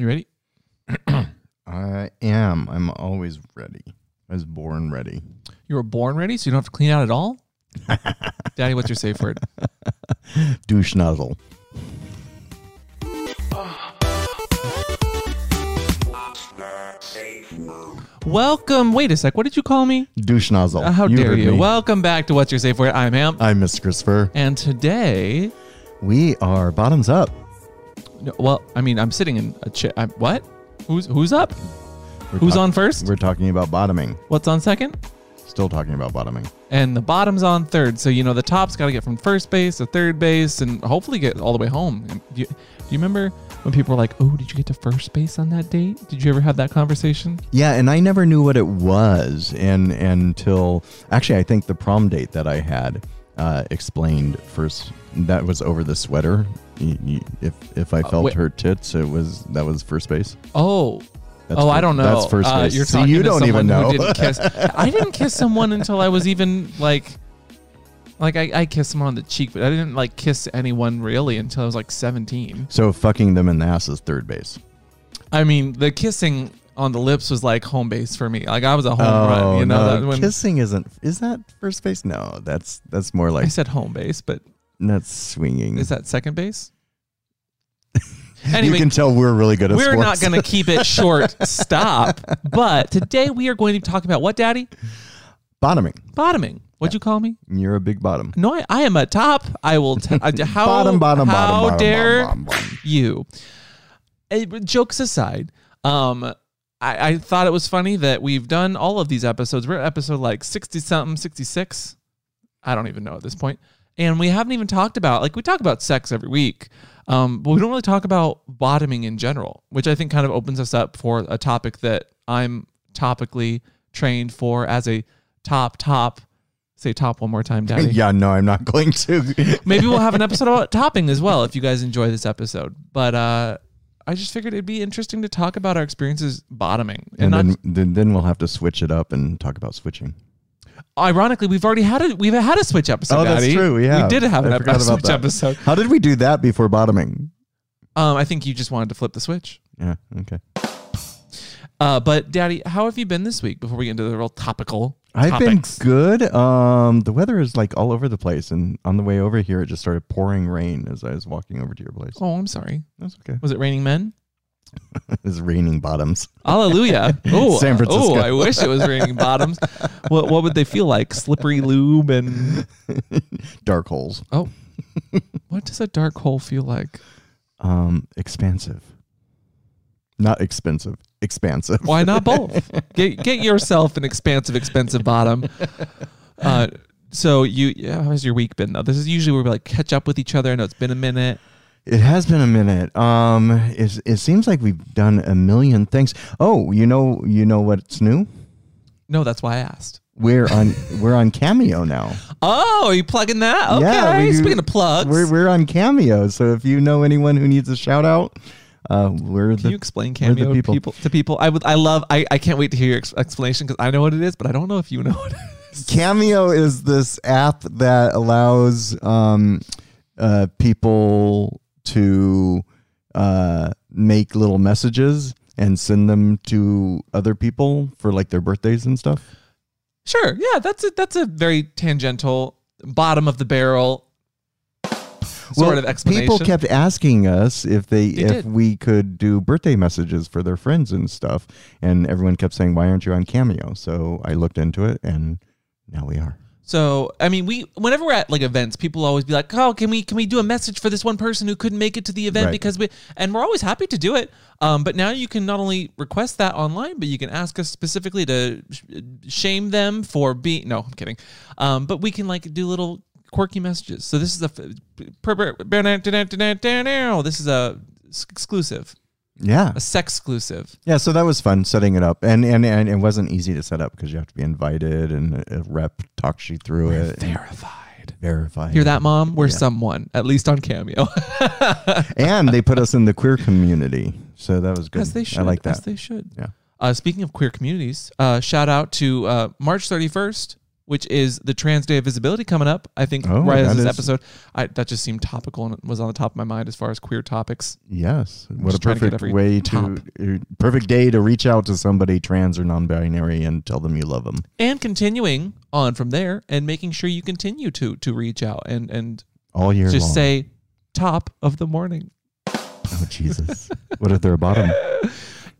You ready? I am. I'm always ready. I was born ready. You were born ready, so you don't have to clean out at all? Daddy, what's your safe word? Douche nozzle. Welcome. Wait a sec. What did you call me? Douche nozzle. Uh, how dare you? me. Welcome back to What's Your Safe Word. I'm Amp. I'm Mr. Christopher. and today, We are bottoms up. No, well, I mean, I'm sitting in a chair. I'm, what? Who's who's up? We're Who's talk- on first? We're talking about bottoming. What's on second? Still talking about bottoming. And the bottom's on third. So, you know, the top's got to get from first base to third base and hopefully get all the way home. And Do you, do you remember when people were like, oh, did you get to first base on that date? Did you ever have that conversation? Yeah, and I never knew what it was, and until actually, I think the prom date that I had uh, explained first. That was over the sweater. If if I felt wait. her tits, it was that was first base. Oh, That's oh, I don't know. That's first Uh, base. you're so talking you don't even know. Didn't kiss. I didn't kiss someone until I was even like, like I, I kissed someone on the cheek, but I didn't like kiss anyone really until I was like 17. so fucking them in the ass is third base. I mean, the kissing on the lips was like home base for me. Like I was a home run, you know. Oh, no, that when kissing isn't. Is that first base? No, that's that's more like I said home base, but that's swinging. is that second base? you can tell we're really good at we're not going to keep it short. Stop. But today we are going to talk about what, Daddy? bottoming. Bottoming. What'd you call me? You're a big bottom. No, I, I am a top. I will. T- I- how bottom, bottom, how bottom, dare bottom, bottom, bottom. you? Eh, jokes aside, um, I, I thought it was funny that we've done all of these episodes. We're at episode like sixty something, sixty six. I don't even know at this point, and we haven't even talked about like we talk about sex every week, um, but we don't really talk about bottoming in general, which I think kind of opens us up for a topic that I'm topically trained for as a top top. Say top one more time, Daddy. Yeah, no, I'm not going to. Maybe we'll have an episode about topping as well if you guys enjoy this episode. But uh, I just figured it'd be interesting to talk about our experiences bottoming. And, and not, then, then then we'll have to switch it up and talk about switching. Ironically, we've already had a we've had a switch episode. Oh, that's Daddy. true, we have. did have an I ep- forgot a about switch that. episode. How did we do that before bottoming? Um, I think you just wanted to flip the switch. Yeah, okay. Uh, but Daddy, how have you been this week? Before we get into the real topical I've topics. been good. Um, the weather is like all over the place, and on the way over here, it just started pouring rain as I was walking over to your place. Oh, I'm sorry. That's okay. Was it raining men? It's raining bottoms. Hallelujah. Oh, San Francisco. Oh, I wish it was raining bottoms. what what would they feel like? Slippery lube and Dark holes. Oh, what does a dark hole feel like? Um, expansive. Not expensive. Expansive. Why not both? get get yourself an expansive, expensive bottom. Uh, so you, yeah, how's your week been though? This is usually where we like catch up with each other. I know it's been a minute. It has been a minute. Um, it, it seems like we've done a million things. Oh, you know, you know what's new? No, that's why I asked. We're on we're on Cameo now. Oh, are you plugging that? Okay. Yeah, we- Speaking of plugs, We're we're on Cameo. So if you know anyone who needs a shout out, uh, we're can the you explain the cameo to people. people. to people? I would. I love. I, I can't wait to hear your ex- explanation because I know what it is, but I don't know if you know what it is. Cameo is this app that allows um, uh, people to uh, make little messages and send them to other people for like their birthdays and stuff. Sure. Yeah, that's a that's a very tangential, bottom of the barrel sort of explanation. People kept asking us if they, They if did. we could do birthday messages for their friends and stuff, and everyone kept saying, "Why aren't you on Cameo?" So I looked into it, and now we are. So I mean, we whenever we're at like events, people always be like, "Oh, can we can we do a message for this one person who couldn't make it to the event Right. because we?" And we're always happy to do it. Um, but now you can not only request that online, but you can ask us specifically to sh- shame them for being. No, I'm kidding. Um, but we can like do little quirky messages. So this is a f- this is a exclusive, Yeah, a sex exclusive. yeah. So that was fun setting it up, and and and it wasn't easy to set up because you have to be invited, and a rep talks you through it, and Verified. verify. Hear that, mom? We're Yeah. someone, at least on Cameo. and they put us in the queer community, so that was good. As they should. I like that. As they should. Yeah. Uh, speaking of queer communities, uh, shout out to uh, March 31st which is the Trans Day of Visibility coming up. I think Oh, right as this is- episode, I, that just seemed topical and was on the top of my mind as far as queer topics. Yes. What a Just to perfect every way to, uh, perfect day to reach out to somebody trans or non binary and tell them you love them. And continuing on from there and making sure you continue to to reach out and and All year just long. say top of the morning. oh, Jesus. what if they're a bottom?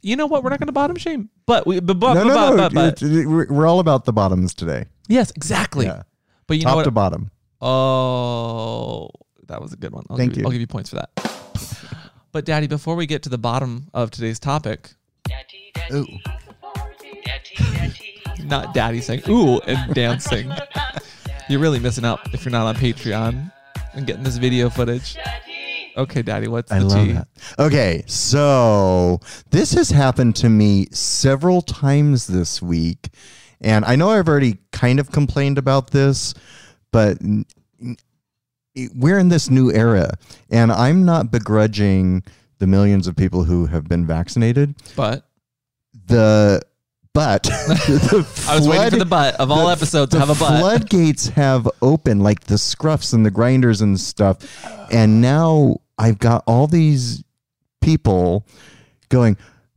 You know what? We're not going to bottom shame, but we but, but, no, but, no, but, but- we're we're all about the bottoms today. Yes, exactly. Yeah. But you know Top what? to bottom. Oh, that was a good one. I'll Thank give, you. I'll give you points for that. But Daddy, before we get to the bottom of today's topic, Ooh. not Daddy saying ooh and dancing. You're really missing out if you're not on Patreon and getting this video footage. Okay, Daddy, what's the I love tea? that. Okay, so this has happened to me several times this week. And I know I've already kind of complained about this, but we're in this new era. And I'm not begrudging the millions of people who have been vaccinated. But The but the I was waiting for the butt of all the- episodes to have a butt. floodgates have opened, like the scruffs and the Grindrs and stuff. And now I've got all these people going,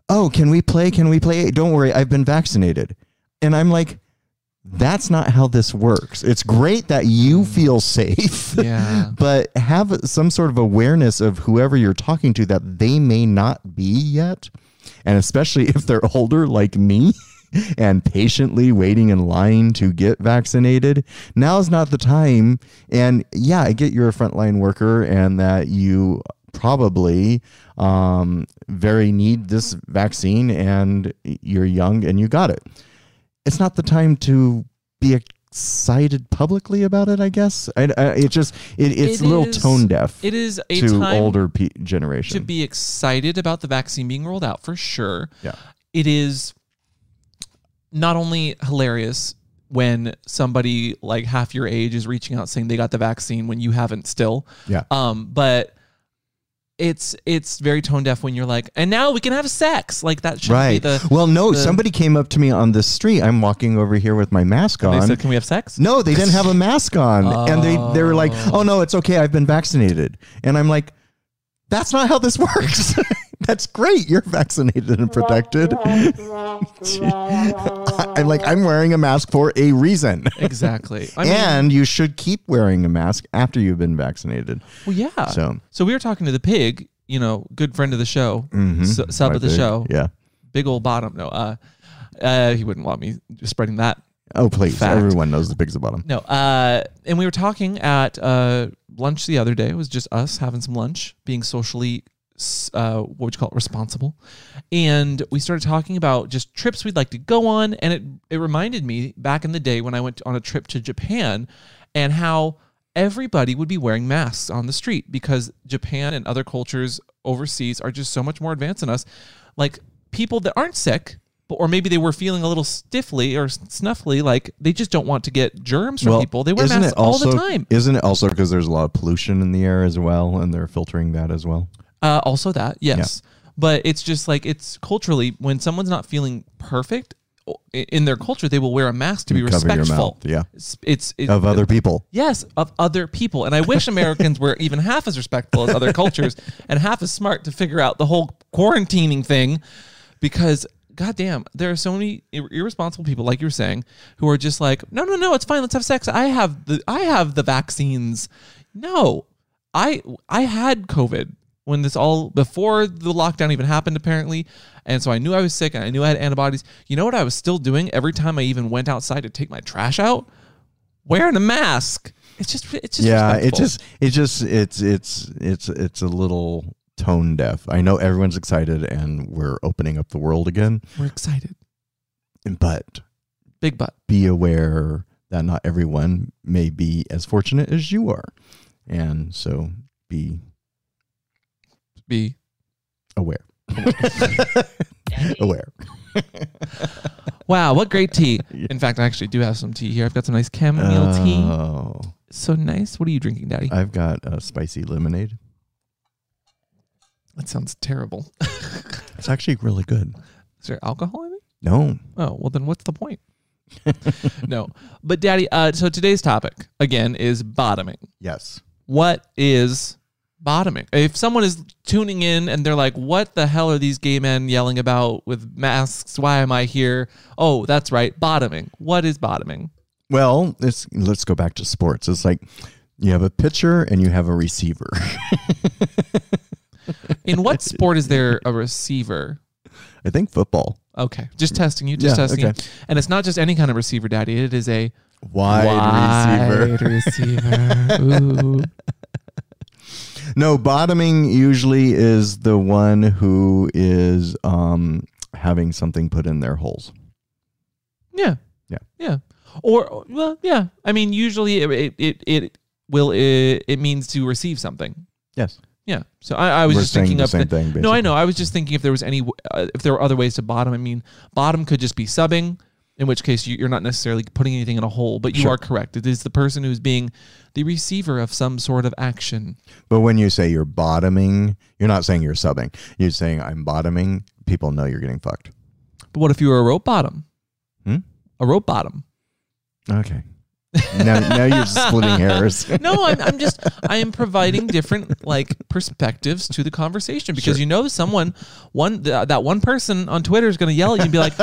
Oh, can we play? Can we play? Don't worry, I've been vaccinated. And I'm like, that's not how this works. It's great that you feel safe. Yeah. but have some sort of awareness of whoever you're talking to that they may not be yet. And especially if they're older like me and patiently waiting in line to get vaccinated, now's not the time. And yeah, I get you're a frontline worker and that you probably um, very need this vaccine and you're young and you got it. It's not the time to be excited publicly about it. I guess I, I, it just it, it's It a little is- tone deaf It is a to older pe- generation. to be excited about the vaccine being rolled out for sure. Yeah. It is not only hilarious when somebody like half your age is reaching out saying they got the vaccine when you haven't still. Yeah. Um, but it's it's very tone deaf when you're like, and now we can have sex. Like that should be right. the well, no, the- somebody came up to me on the street. I'm walking over here with my mask on. they said, Can we have sex? no, they didn't have a mask on, and they they were like, "Oh, oh no, it's okay. I've been vaccinated." And I'm like, "That's not how this works." That's great. You're vaccinated and protected. I'm like, I'm wearing a mask for a reason. Exactly. I mean, and you should keep wearing a mask after you've been vaccinated. well, yeah. So, So we were talking to the pig, you know, good friend of the show, mhm, su- sub of the there. show, Yeah. big old bottom. No, uh, uh, he wouldn't want me spreading that. Oh, please. Fact. Everyone knows the pig's the bottom. No, uh, and we were talking at uh, lunch the other day. It was just us having some lunch, being socially, uh, what would you call it, responsible. And we started talking about just trips we'd like to go on, and it it reminded me back in the day when I went on a trip to Japan, and how everybody would be wearing masks on the street because Japan and other cultures overseas are just so much more advanced than us. Like people that aren't sick. But, or maybe they were feeling a little stiffly or snuffly, like they just don't want to get germs from people. They wear masks also, all the time. Isn't it also because there's a lot of pollution in the air as well, and they're filtering that as well? Uh, also that, yes. But it's just like it's culturally when someone's not feeling perfect in their culture, they will wear a mask to be cover respectful. yeah. It's, it's, it- Of other people. Yes, of other people. And I wish Americans were even half as respectful as other cultures and half as smart to figure out the whole quarantining thing because goddamn, there are so many ir- irresponsible people like you were saying who are just like, "No, no, no, it's fine. Let's have sex. I have the I have the vaccines." No. I I had COVID when this all before the lockdown even happened apparently. And so I knew I was sick and I knew I had antibodies. You know what I was still doing every time I even went outside to take my trash out? Wearing a mask. It's just it's just yeah, it just it just it's it's it's it's a little tone deaf. I know everyone's excited and we're opening up the world again, we're excited. but Big but be aware that not everyone may be as fortunate as you are. And so be Be aware. aware. wow, what great tea. In fact, I actually do have some tea here. I've got some nice chamomile tea. Oh, So nice. What are you drinking, Daddy? I've got a spicy lemonade. that sounds terrible. It's actually really good. Is there alcohol in it? No, Oh, well then what's the point? no, but Daddy. Uh, so today's topic again is bottoming. Yes. What is bottoming? If someone is tuning in and they're like, "What the hell are these gay men yelling about with masks? Why am I here?" Oh, that's right, bottoming. What is bottoming? Well, it's, let's go back to sports. It's like you have a pitcher and you have a receiver. In what sport is there a receiver? I think football. Okay, just testing you, just Yeah, testing. okay. you. And it's not just any kind of receiver, Daddy. It is a Wide, receiver. receiver. Ooh. No, bottoming usually is the one who is um, having something put in their holes. Yeah. Yeah. Yeah. Or well, yeah. I mean, usually it it it, will it, it means to receive something. Yes. Yeah. So I, I was We're just thinking the of same the- thing, No, I know. I was just thinking if there was any uh, if there were other ways to bottom. I mean, bottom could just be subbing, in which case you, you're not necessarily putting anything in a hole. But you Sure. are correct. It is the person who's being the receiver of some sort of action. But when you say you're bottoming, you're not saying you're subbing. You're saying I'm bottoming. People know you're getting fucked. But what if you were a rope bottom? Hmm? A rope bottom. Okay. now, now you're splitting hairs. No, I'm, I'm just I am providing different like perspectives to the conversation because Sure. you know someone one th- that one person on Twitter is going to yell at you and be like,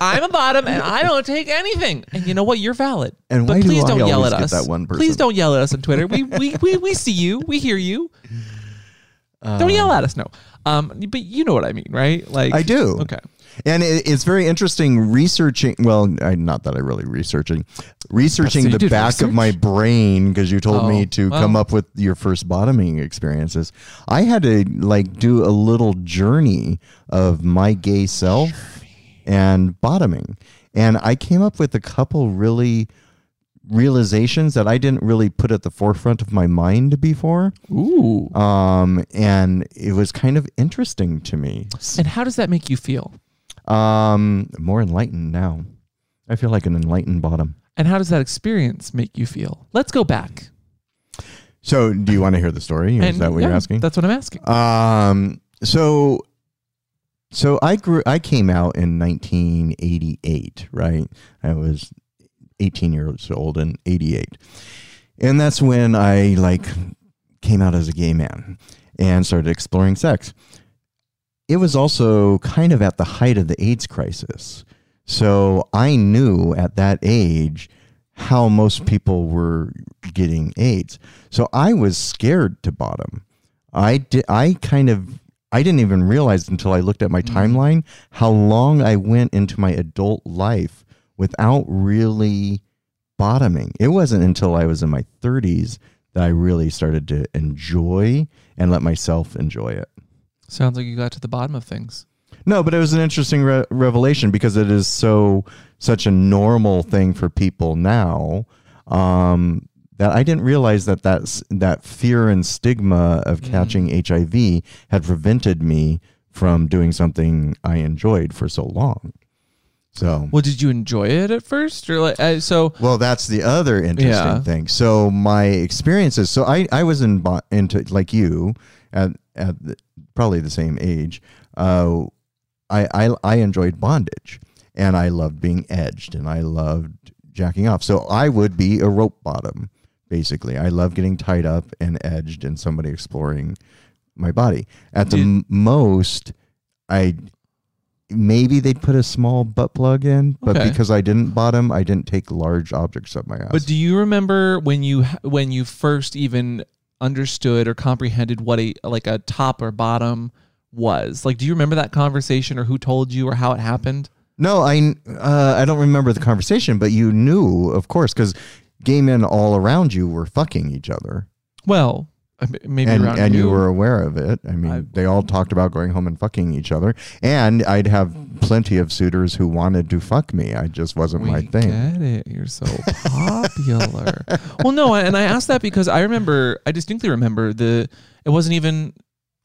"I'm a bottom and I don't take anything." And you know what? You're valid. And but why do please I not yell always at get us. that one Please person? don't yell at us on Twitter. We we we, we see you. We hear you. Uh, Don't yell at us. No. Um, but you know what I mean, right? Like I do. Okay. And it, it's very interesting researching. Well, I, not that I really researching, researching So the back of my brain because you told Oh, me to well. come up with your first bottoming experiences. I had to like do a little journey of my gay self and bottoming, and I came up with a couple really realizations that I didn't really put at the forefront of my mind before. Ooh. Um, and it was kind of interesting to me. And how does that make you feel? Um, more enlightened now. I feel like an enlightened bottom. And how does that experience make you feel? Let's go back. So, do you want to hear the story? Is And that what yeah, you're asking? That's what I'm asking. Um, so, so I grew. I came out in 1988. Right, I was 18 years old in 88, and that's when I like came out as a gay man and started exploring sex. It was also kind of at the height of the AIDS crisis. So I knew at that age how most people were getting AIDS. So I was scared to bottom. I did I kind of I didn't even realize until I looked at my mm-hmm. timeline how long I went into my adult life without really bottoming. It wasn't until I was in my 30s that I really started to enjoy and let myself enjoy it. Sounds like you got to the bottom of things. No, but it was an interesting re- revelation because it is so such a normal thing for people now um, that I didn't realize that that's, that fear and stigma of catching HIV had prevented me from doing something I enjoyed for so long. So, Well, did you enjoy it at first, or like uh, so? well, that's the other interesting Yeah. thing. So my experiences. So I I was in into like you at at the, probably the same age. Uh, I, I I enjoyed bondage and I loved being edged and I loved jacking off. So I would be a rope bottom basically. I love getting tied up and edged and somebody exploring my body. At the m- most, I maybe they'd put a small butt plug in, but Okay. because I didn't bottom, I didn't take large objects up my ass. But do you remember when you when you first even understood or comprehended what a like a top or bottom was? Like, do you remember that conversation or who told you or how it happened? No, I uh, I don't remember the conversation, but you knew, of course, because gay men all around you were fucking each other, Well, Uh, maybe and and you you. were aware of it. I mean, I- they all talked about going home and fucking each other, and I'd have plenty of suitors who wanted to fuck me. I just wasn't we my thing. get it. You're so popular. well, no, and I asked that because I remember, I distinctly remember the. It wasn't even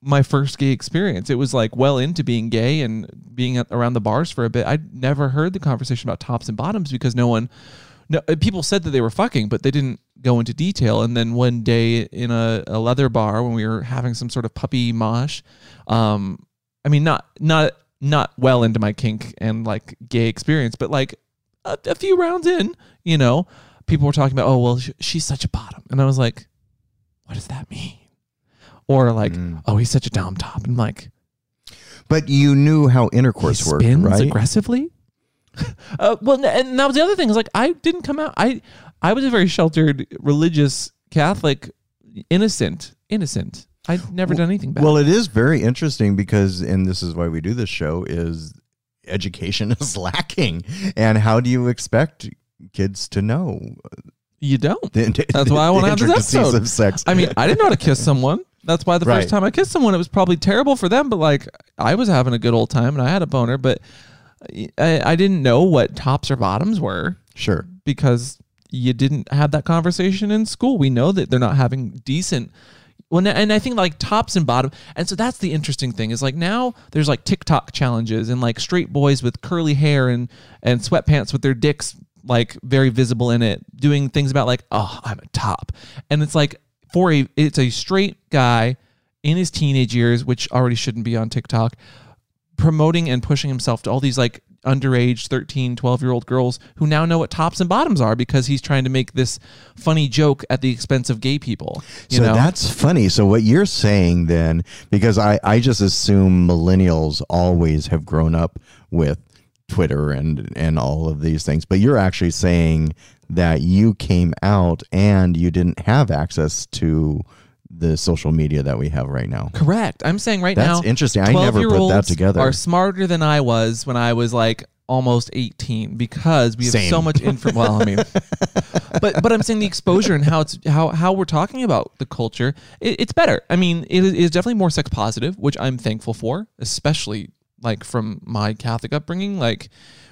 my first gay experience. It was like well into being gay and being around the bars for a bit. I'd never heard the conversation about tops and bottoms because no one, no uh, people said that they were fucking, but they didn't go into detail. And then one day in a, a leather bar when we were having some sort of puppy mosh, um, I mean not not not well into my kink and like gay experience, but like a, a few rounds in, you know, people were talking about, oh well, sh- she's such a bottom, and I was like, what does that mean? Or like, Mm. oh, he's such a dom top, and like, But you knew how intercourse worked, right? aggressively. uh, well, and that was the other thing. Is like I didn't come out. I I was a very sheltered, religious Catholic, innocent, innocent. I'd never done anything bad. Well, it is very interesting because, and this is why we do this show, is education is lacking. And how do you expect kids to know? you don't. The, That's why I wanna have this episode. of sex. I mean, I didn't know how to kiss someone. That's why the Right. first time I kissed someone, it was probably terrible for them. But like, I was having a good old time and I had a boner. But I, I didn't know what tops or bottoms were sure. because you didn't have that conversation in school. We know that they're not having decent. Well, and I think like tops and bottom, and so that's the interesting thing is like now there's like TikTok challenges and like straight boys with curly hair and and sweatpants with their dicks like very visible in it, doing things about like oh I'm a top, and it's like for a it's a straight guy in his teenage years, which already shouldn't be on TikTok, promoting and pushing himself to all these like underage 13 12 year old girls who now know what tops and bottoms are because he's trying to make this funny joke at the expense of gay people you so know that's funny. So what you're saying then, because I, I just assume millennials always have grown up with Twitter and and all of these things, but you're actually saying that you came out and you didn't have access to the social media that we have right now. correct i'm saying right now. That's interesting. I never put that 12-year-olds together. are smarter than i was when i was like almost 18 because we have Same. so much info well i mean but but i'm saying the exposure and how it's how how we're talking about the culture it, it's better i mean it is definitely more sex positive which i'm thankful for especially like from my catholic upbringing like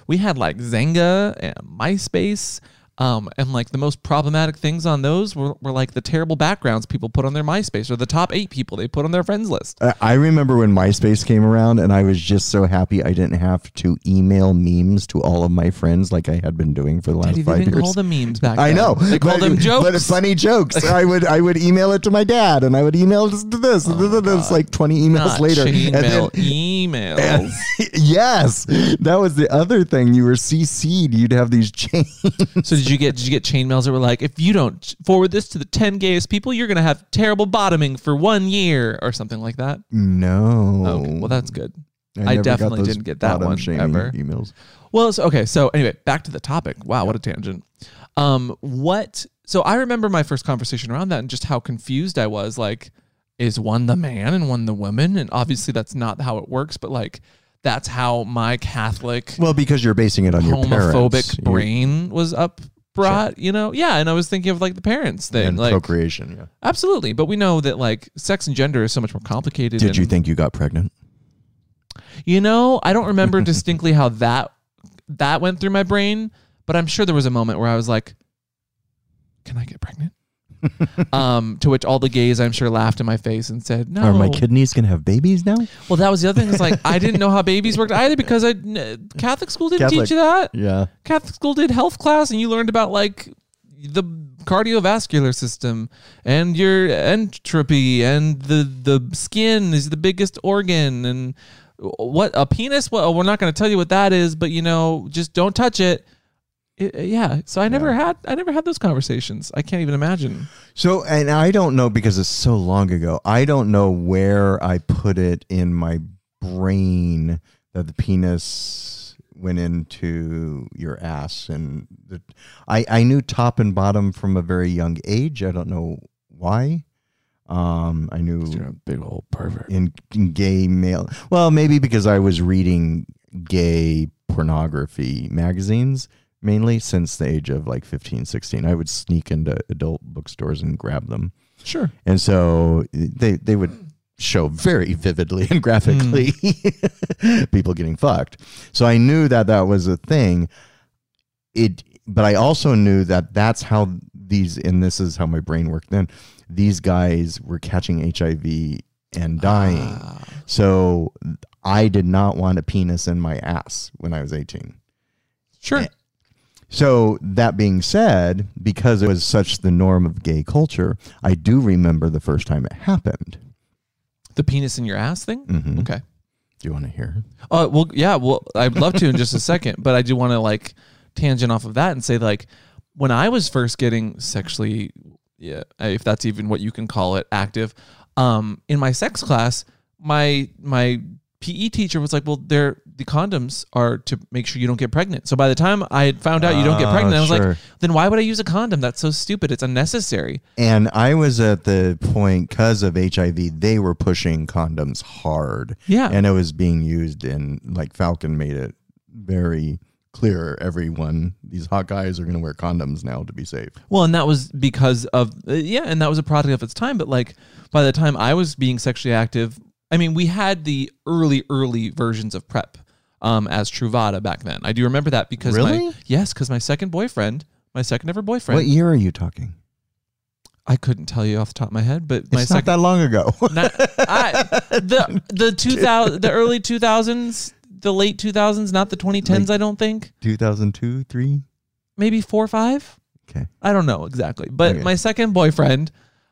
we had like Xanga and myspace um, and like the most problematic things on those were, were like the terrible backgrounds people put on their MySpace or the top eight people they put on their friends list. I- I remember when MySpace came around, and I was just so happy I didn't have to email memes to all of my friends like I had been doing for the last five didn't years. call them memes back I then. know. They called them jokes. But funny jokes. I would I would email it to my dad, and I would email it to this. Oh, then it's like twenty emails Not later. chain and mail, then- emails. and- yes, that was the other thing. You were CC'd. You'd have these chains. so did you get did you get chain mails that were like, if you don't forward this to the ten gayest people, you're gonna have terrible bottoming for one year or something like that? No. Okay, well that's good. I got definitely didn't get that one ever. Emails. Well, so, okay. So anyway, back to the topic. Wow, what a tangent. Um, what? So I remember my first conversation around that and just how confused I was. Like, is one the man and one the woman? And obviously that's not how it works. But like, that's how my Catholic Well, because you're basing it on your homophobic brain was up brought. You know, yeah. And I was thinking of like the parents thing. and like, procreation. Yeah. absolutely. But we know that like sex and gender is so much more complicated. Did you think you got pregnant? You know, I don't remember distinctly how that that went through my brain, but I'm sure there was a moment where I was like, "Can I get pregnant?" um, to which all the gays, I'm sure, laughed in my face and said, "No." Are my kidneys gonna have babies now? Well, that was the other thing. Is like I didn't know how babies worked either because I Catholic school didn't Catholic. teach you that. Yeah. Catholic school did health class, and you learned about like the cardiovascular system and your entropy and the the skin is the biggest organ and what a penis well we're not going to tell you what that is but you know just don't touch it, It- yeah so i never Yeah. had i never had those conversations i can't even imagine So, and I don't know because it's so long ago. I don't know where I put it in my brain that the penis went into your ass, and the, I I knew top and bottom from a very young age. I don't know why. Um, I knew you're a big old pervert in, in gay male. Well, maybe because I was reading gay pornography magazines mainly since the age of like 15, 16. I would sneak into adult bookstores and grab them. sure And so they they would show very vividly and graphically people getting fucked. So I knew that that was a thing. It but I also knew that that's how these and this is how my brain worked then. These guys were catching HIV and dying. Ah. So I did not want a penis in my ass when I was 18. sure. So that being said, because it was such the norm of gay culture, I do remember the first time it happened. the penis in your ass thing Mhm. okay Do you want to hear? uh well yeah well i'd love to in just a second but i do want to like tangent off of that and say like when I was first getting sexually yeah, if that's even what you can call it, active, um, in my sex class, my my PE teacher was like, "Well, they're the condoms are to make sure you don't get pregnant." So by the time I had found out you don't get Ah, pregnant, I was sure. like, "Then why would I use a condom? That's so stupid. It's unnecessary." And I was at the point because of HIV, they were pushing condoms hard. Yeah. And it was being used in, like, Falcon made it very clear everyone, these hot guys are going to wear condoms now to be safe. Well, and that was because of uh, yeah, and that was a product of its time. But like by the time I was being sexually active, I mean, we had the early, early versions of PrEP um, as Truvada back then. I do remember that because my Really? yes, because my second boyfriend, my second ever boyfriend, What year are you talking? I couldn't tell you off the top of my head, but my It's not second that long ago. not, I, the the two thousand the early two thousands, the late two thousands, not the twenty tens. I don't think 2002, 3? maybe four or five. Okay. I don't know exactly, but Okay. my second boyfriend,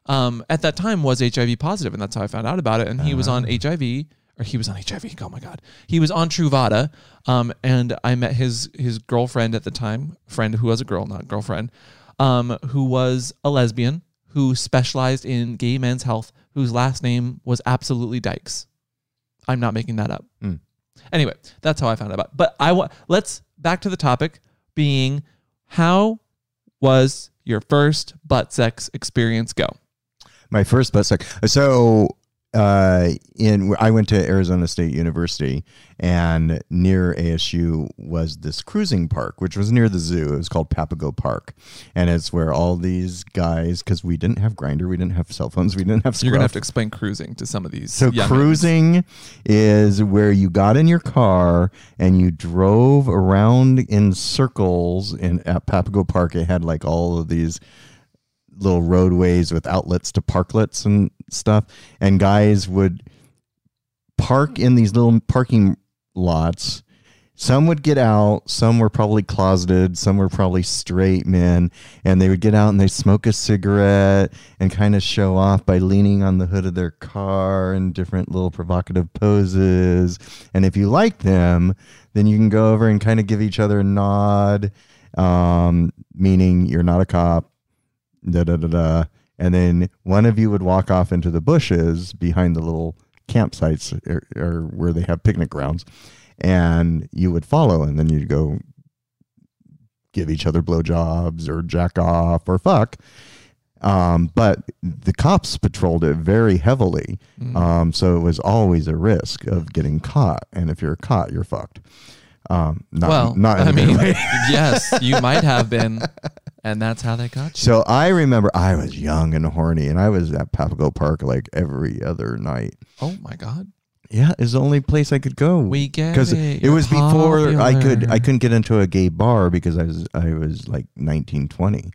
um, at that time was HIV positive, and that's how I found out about it. And he was on HIV, or he was on HIV. Oh my god, he was on Truvada. Um, and I met his his girlfriend at the time, friend who was a girl, not girlfriend, um, who was a lesbian who specialized in gay men's health, whose last name was absolutely Dykes. I'm not making that up. Mm. Anyway, that's how I found out about. It. But I want let's back to the topic being how was your first butt sex experience go? My first sex. So uh, in I went to Arizona State University, and near ASU was this cruising park, which was near the zoo. It was called Papago Park, and it's where all these guys, because we didn't have Grindr, we didn't have cell phones, we didn't have. You're gonna have to explain cruising to some of these. So cruising is where you got in your car and you drove around in circles. In at Papago Park, it had like all of these little roadways with outlets to parklets and stuff. And guys would park in these little parking lots. Some would get out, some were probably closeted, some were probably straight men, and they would get out and they'd smoke a cigarette and kind of show off by leaning on the hood of their car in different little provocative poses. And if you like them, then you can go over and kind of give each other a nod, um, meaning you're not a cop, da da da da. And then one of you would walk off into the bushes behind the little campsites or, or where they have picnic grounds, and you would follow, and then you'd go give each other blowjobs or jack off or fuck. Um, but the cops patrolled it very heavily, Mm. um, so it was always a risk of getting caught. And if you're caught, you're fucked. Um, not, well, not I mean, yes, you might have been, and that's how they got you. So I remember I was young and horny, and I was at Papago Park like every other night. Oh my god, Yeah, it's the only place I could go. we get because it. it was before I could. I couldn't get into a gay bar because I was I was like 19, 20.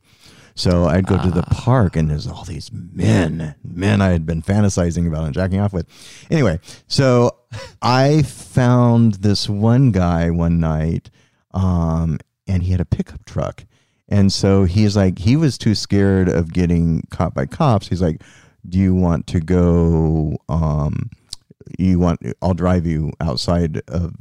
So I'd go to the Ah. park and there's all these men, men I had been fantasizing about and jacking off with. Anyway, so I found this one guy one night, um, and he had a pickup truck. And so he's like, he was too scared of getting caught by cops. He's like, Do you want to go? Um, you want, I'll drive you outside of.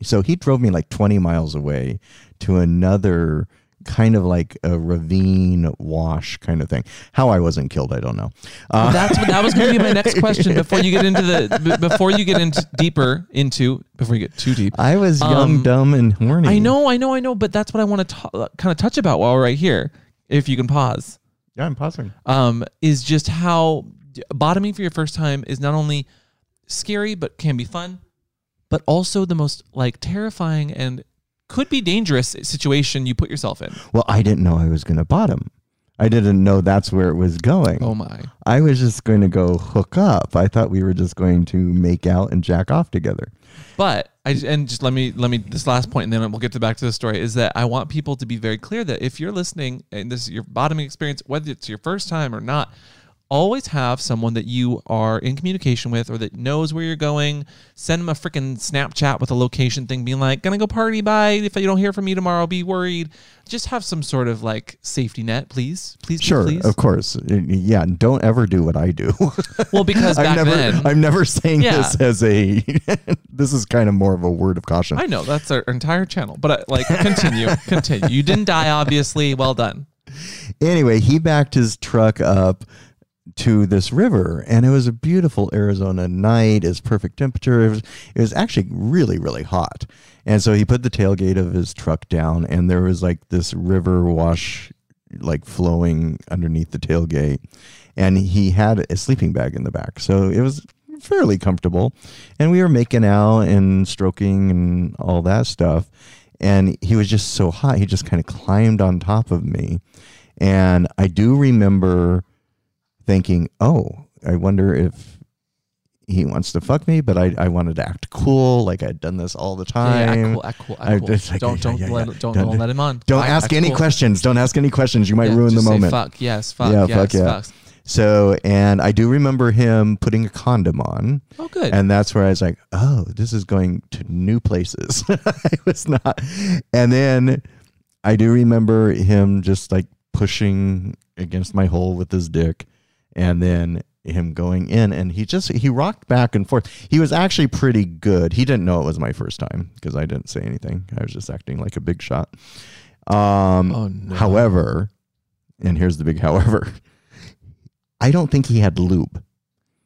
So he drove me like 20 miles away to another kind of like a ravine wash kind of thing. How I wasn't killed, I don't know. Uh, That's that was going to be my next question before you get into the b- before you get into deeper into before you get too deep. I was young, Um, dumb, and horny. I know, I know, I know, but that's what I want to ta- kind of touch about while we're right here. If you can pause. Yeah, I'm pausing. um, is just how bottoming for your first time is not only scary but can be fun, but also the most like terrifying and could be dangerous situation you put yourself in. Well, I didn't know I was going to bottom. I didn't know that's where it was going. Oh my! I was just going to go hook up. I thought we were just going to make out and jack off together. But I and just let me let me this last point, and then we'll get to back to the story. Is that I want people to be very clear that if you're listening and this is your bottoming experience, whether it's your first time or not, always have someone that you are in communication with or that knows where you're going. Send them a freaking Snapchat with a location thing, being like, gonna go party, bye. If you don't hear from me tomorrow, be worried. Just have some sort of like safety net, please. Please, please. Sure, please. of course. Yeah, don't ever do what I do. Well, because back I'm never, then, I'm never saying Yeah. this as a. this is kind of more of a word of caution. I know that's our entire channel, but uh, like, continue, continue. You didn't die, obviously. Well done. anyway, he backed his truck up to this river, and it was a beautiful Arizona night. It's perfect temperature. It was, it was actually really, really hot. And so he put the tailgate of his truck down, and there was like this river wash, like flowing underneath the tailgate. And he had a sleeping bag in the back. So it was fairly comfortable. And we were making out and stroking and all that stuff. And he was just so hot. He just kind of climbed on top of me. And I do remember thinking, oh, I wonder if he wants to fuck me, but I, I wanted to act cool, like I'd done this all the time. yeah, act cool, act cool, act I cool. like, don't yeah, don't yeah, let yeah. don't, Don't- let him on. Don't Act- ask any cool. questions. Don't ask any questions. You might Yeah, ruin the moment. fuck yes, fuck Yeah, yes, fuck yeah. fucks. So, and I do remember him putting a condom on. Oh, good. And that's where I was like, oh, this is going to new places. I was not. And then I do remember him just like pushing against my hole with his dick and then him going in and he just he rocked back and forth. He was actually pretty good. He didn't know it was my first time because I didn't say anything. I was just acting like a big shot. Um oh no. however, and here's the big however. I don't think he had lube.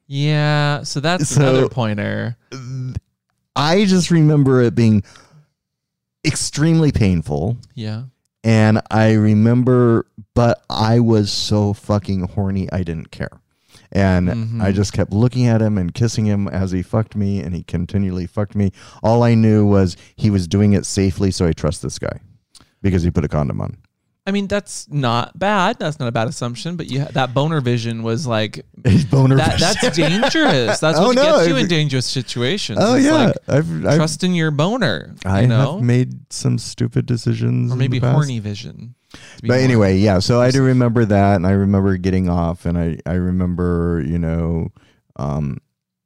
yeah. So that's So- another pointer. I just remember it being extremely painful. Yeah. And I remember, but I was so fucking horny, I didn't care. And Mhm. I just kept looking at him and kissing him as he fucked me, and he continually fucked me. All I knew was he was doing it safely, so I trust this guy because he put a condom on. I mean, that's not bad. That's not a bad assumption. But you that boner vision was like boner. that. That's dangerous. That's Oh, what no, gets you if- in dangerous situations. oh It's yeah, like I've, I've trust in your boner. I you know, have made some stupid decisions, or maybe horny vision. but anyway, yeah. So I do remember that, and I remember getting off, and I I remember you know, um,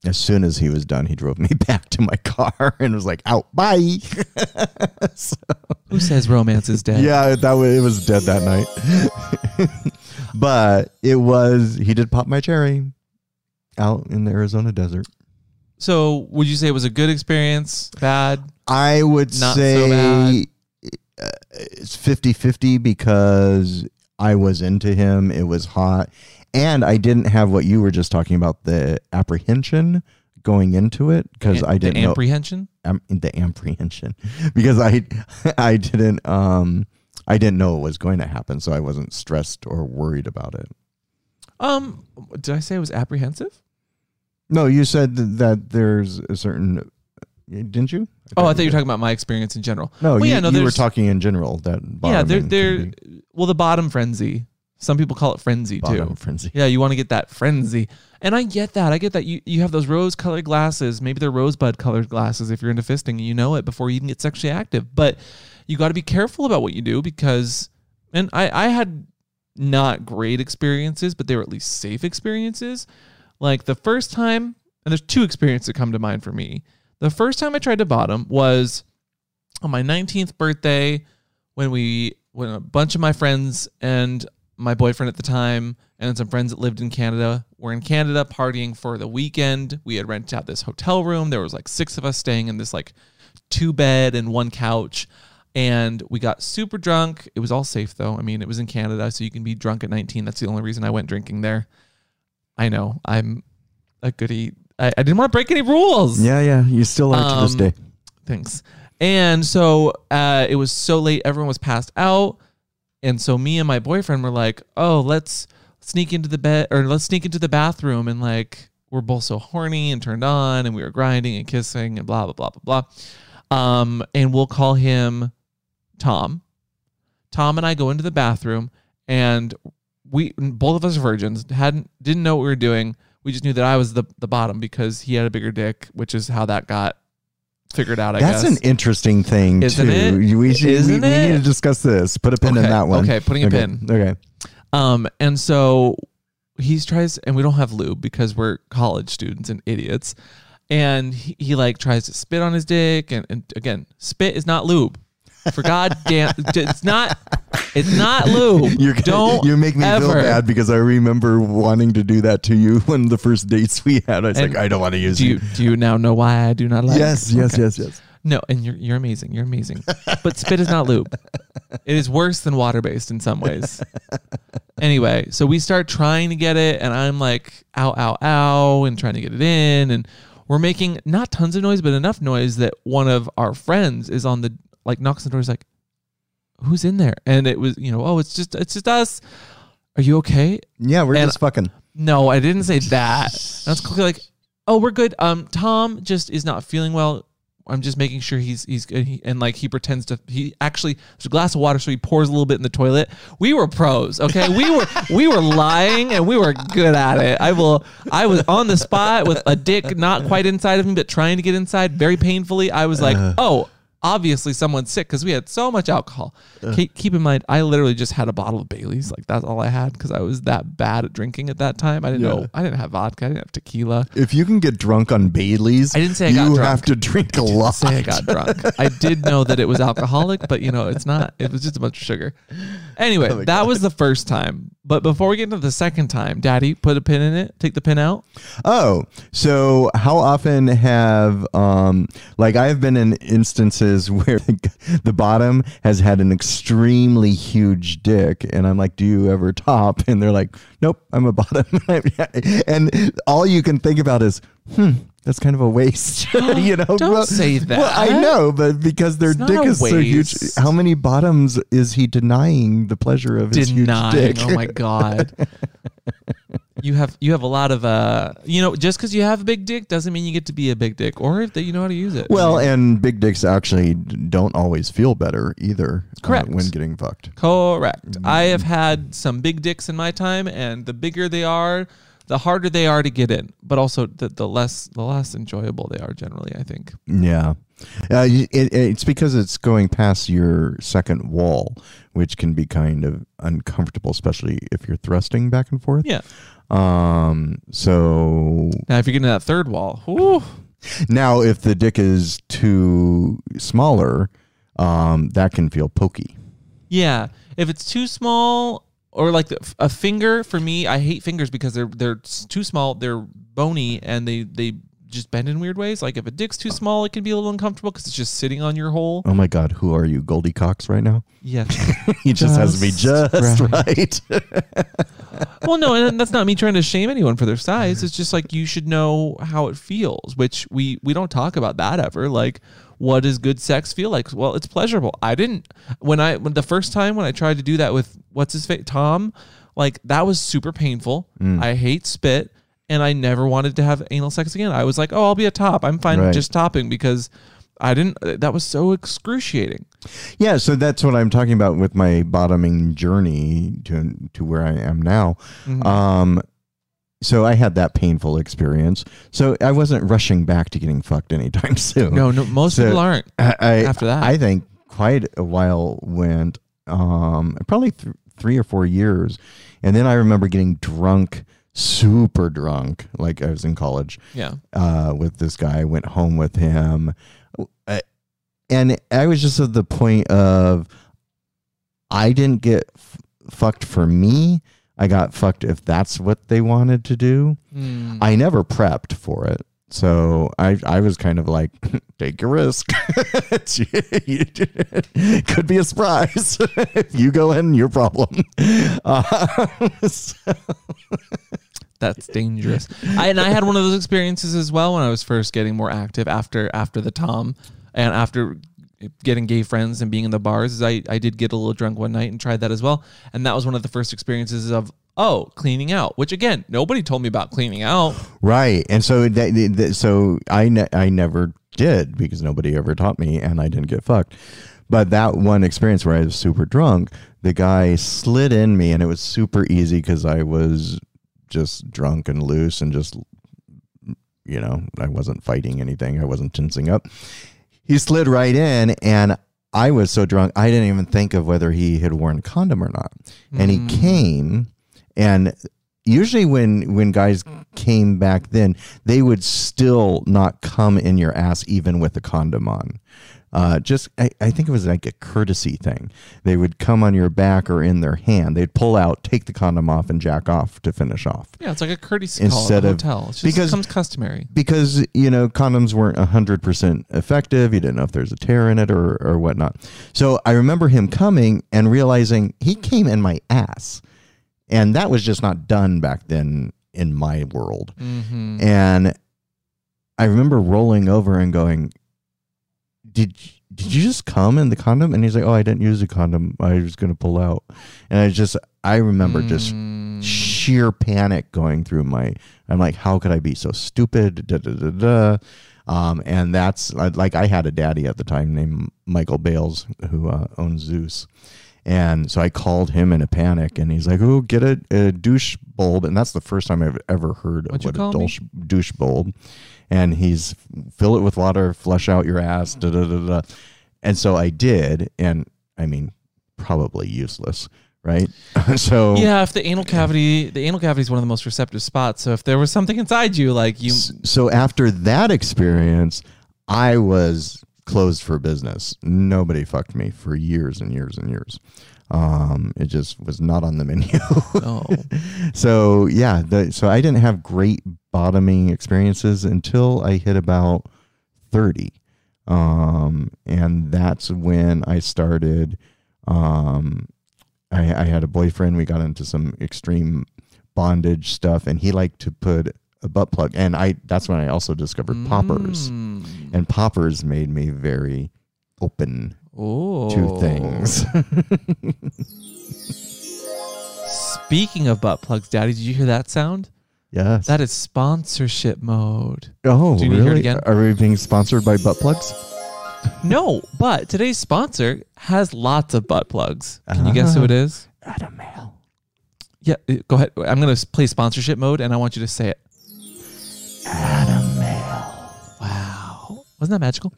as soon as he was done, he drove me back to my car and was like, "Out, bye." So, who says romance is dead? yeah, that was, it was dead that night. but it was he did pop my cherry out in the Arizona desert. So would you say it was a good experience? Bad? I would Not so say bad. uh, it's 50-50 because I was into him. It was hot. And I didn't have what you were just talking about, the apprehension going into it because I didn't the know apprehension. um, the apprehension because I I didn't um I didn't know it was going to happen, so I wasn't stressed or worried about it. Um, did I say it was apprehensive? No, you said that there's a certain didn't you? Oh, I thought you were talking about my experience in general. No, Well, you, yeah, no, you were talking in general. That yeah, they're they're well the bottom frenzy. Some people call it frenzy bottom too. frenzy. Yeah, you want to get that frenzy. And I get that. I get that you, you have those rose colored glasses. Maybe they're rosebud colored glasses if you're into fisting and you know it before you even get sexually active. But you got to be careful about what you do because, and I, I had not great experiences, but they were at least safe experiences. Like the first time, and there's two experiences that come to mind for me. The first time I tried to bottom was on my 19th birthday when we, when a bunch of my friends and my boyfriend at the time and some friends that lived in Canada were in Canada partying for the weekend. We had rented out this hotel room. There was like six of us staying in this like two bed and one couch. And we got super drunk. It was all safe though. I mean, it was in Canada, so you can be drunk at 19. That's the only reason I went drinking there. I know. I'm a goody. I, I didn't want to break any rules. Yeah, yeah. You still are to this Um, day. Thanks. And so uh, it was so late, everyone was passed out. And so me and my boyfriend were like, oh, let's sneak into the bed or let's sneak into the bathroom. And like, we're both so horny and turned on and we were grinding and kissing and blah, blah, blah, blah, blah. Um, and we'll call him Tom. Tom and I go into the bathroom and we both of us are virgins, hadn't didn't know what we were doing. We just knew that I was the, the bottom because he had a bigger dick, which is how that got figured out, I That's guess. an interesting thing Isn't too. it? We, should, Isn't we need to discuss this. Put a pin in Okay, that one. okay, putting a pin. Okay. Um, and so he tries, and we don't have lube because we're college students and idiots. And he, he like tries to spit on his dick, and, and again, spit is not lube. For God damn, it's not. It's not lube. You're don't. you make me feel bad because I remember wanting to do that to you when the first dates we had. I was And like, I don't want to use Do you do you now know why I do not like? Yes, yes, Okay. yes, yes. No, and you're you're amazing. You're amazing. But spit is not lube. It is worse than water based in some ways. Anyway, so we start trying to get it, and I'm like, ow, ow, ow, and trying to get it in, and we're making not tons of noise, but enough noise that one of our friends is on the like knocks on the door, He's like, who's in there? And it was, you know, oh, it's just it's just us. Are you okay? Yeah, we're And- just fucking. No, I didn't say that. I was quickly like, "Oh, we're good." Um, Tom just is not feeling well. I'm just making sure he's he's good. He, and like he pretends to. He actually there's a glass of water, so he pours a little bit in the toilet. We were pros, okay. We were we were lying and we were good at it. I will. I was on the spot with a dick not quite inside of me, but trying to get inside very painfully. I was like, "Oh." Obviously, someone's sick because we had so much alcohol. Keep, keep in mind, I literally just had a bottle of Bailey's. Like that's all I had because I was that bad at drinking at that time. I didn't Yeah. know. I didn't have vodka. I didn't have tequila. If you can get drunk on Bailey's, I didn't say I you got drunk. have to drink a lot. Say I got drunk. I did know that it was alcoholic, but you know it's not. It was just a bunch of sugar. Anyway, Oh that was the first time. But before we get into the second time, Daddy, put a pin in it. Take the pin out. Oh, so how often have um like I've been in instances where the bottom has had an extremely huge dick and I'm like, "Do you ever top?" and they're like, "Nope, I'm a bottom." and all you can think about is, "Hmm, that's kind of a waste." you know? Don't Well- say Well, I know, but because their dick is so huge, how many bottoms is he denying the pleasure of his huge dick? Oh my god. You have you have a lot of uh you know just because you have a big dick doesn't mean you get to be a big dick or that you know how to use it. Well, and big dicks actually don't always feel better either. uh, Correct. when getting fucked. Correct. I have had some big dicks in my time, and the bigger they are, the harder they are to get in. But also, the, the less the less enjoyable they are generally. I think. Yeah, uh, it, it's because it's going past your second wall, which can be kind of uncomfortable, especially if you're thrusting back and forth. Yeah. Um. So Now, if you get into that third wall, whew, now, if the dick is too smaller, um, that can feel pokey. yeah. If it's too small, or like the, a finger for me, I hate fingers because they're they're too small. They're bony and they they just bend in weird ways. Like if a dick's too small, it can be a little uncomfortable because it's just sitting on your hole. Oh my God, who are you, Goldie Cox, right now? Yeah. he just, has to be Just right. right. well, no, and that's not me trying to shame anyone for their size. It's just like you should know how it feels, which we we don't talk about that ever. Like, what does good sex feel like? Well, it's pleasurable. I didn't when I when the first time when I tried to do that with what's his face Tom, like that was super painful. Mm. I hate spit. And I never wanted to have anal sex again. I was like, "Oh, I'll be a top. I'm fine Right. just topping because I didn't. That was so excruciating." Yeah, so that's what I'm talking about with my bottoming journey to to where I am now. Mm-hmm. Um, so I had that painful experience. So I wasn't rushing back to getting fucked anytime soon. No, no, most So- people aren't. I, I- after that. I think quite a while went, um, probably th- three or four years, and then I remember getting drunk, super drunk, like I was in college Yeah. uh, with this guy. I went home with him, Uh, and I was just at the point of I didn't get f- fucked for me. I got fucked if that's what they wanted to do. Mm. I never prepped for it. So I I was kind of like, take a risk. It's- Could be a surprise. if you go in, your problem. Uh, so- That's dangerous. I, and I had one of those experiences as well when I was first getting more active after after the Tom and after getting gay friends and being in the bars. I I did get a little drunk one night and tried that as well, and that was one of the first experiences of oh cleaning out, which again nobody told me about cleaning out. Right, and so that, that so I ne- I never did because nobody ever taught me, and I didn't get fucked. But that one experience where I was super drunk, the guy slid in me, and it was super easy because I was just drunk and loose, and just you know I wasn't fighting anything, I wasn't tensing up. He slid right in, and I was so drunk I didn't even think of whether he had worn a condom or not, and he Mm. came and usually when when guys came back then, they would still not come in your ass even with a condom on. Uh, just I, I think it was like a courtesy thing. They would come on your back or in their hand. They'd pull out, take the condom off, and jack off to finish off. Yeah, it's like a courtesy Instead call of- at a hotel. It's just because- becomes customary. because you know condoms weren't hundred percent effective. You didn't know if there's a tear in it or or whatnot. So I remember him coming and realizing he came in my ass, and that was just not done back then in my world. Mm-hmm. And I remember rolling over and going, "Did did you just come in the condom?" And he's like, "Oh, I didn't use a condom. I was going to pull out." And I just I remember just Mm. sheer panic going through my i'm like how could i be so stupid da, da, da, da. Um, and that's like i had a daddy at the time named michael bales who uh, owns zeus and so i called him in a panic and he's like oh get a, a douche bulb and that's the first time i've ever heard What'd of what a douche, douche bulb and he's fill it with water flush out your ass da, da, da, da. and so i did and i mean probably useless right so Yeah, if the anal cavity, the anal cavity is one of the most receptive spots. So if there was something inside you, like you, so after that experience, I was closed for business. Nobody fucked me for years and years and years. Um, it just was not on the menu. oh, so yeah, the, so I didn't have great bottoming experiences until I hit about thirty, um, and that's when I started. Um, I, I had a boyfriend. We got into some extreme bondage stuff, and he liked to put a butt plug. And I that's when I also discovered poppers, Mm. and poppers made me very open Oh. to things. Speaking of butt plugs, Daddy, did you hear that sound? Yes. That is sponsorship mode. oh, Do you need to hear it really? again? Are we being sponsored by butt plugs? No, but today's sponsor has lots of butt plugs. Can you guess who it is? Adam Male. Yeah, uh, go ahead. I'm going to play sponsorship mode and I want you to say it. Adam Male. Wow. Wasn't that magical?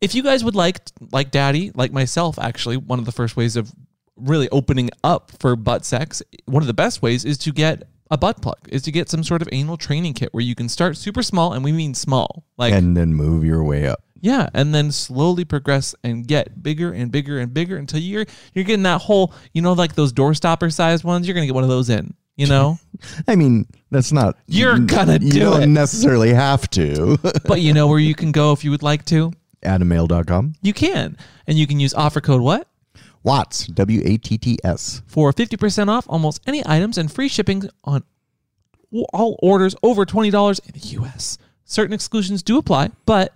If you guys would like, like Daddy, like myself, actually, one of the first ways of really opening up for butt sex, one of the best ways is to get a butt plug, is to get some sort of anal training kit where you can start super small, and we mean small. Like, And then move your way up. yeah, and then slowly progress and get bigger and bigger and bigger until you're you're getting that whole, you know, like those door stopper size ones. You're gonna get one of those in, you know. I mean, that's not. You're gonna you do don't it. necessarily have to. but you know where you can go if you would like to. AdamMale.com. You can, and you can use offer code what Watts. W A T T S. for 50% off almost any items and free shipping on all orders over $20 in the US. Certain exclusions do apply, but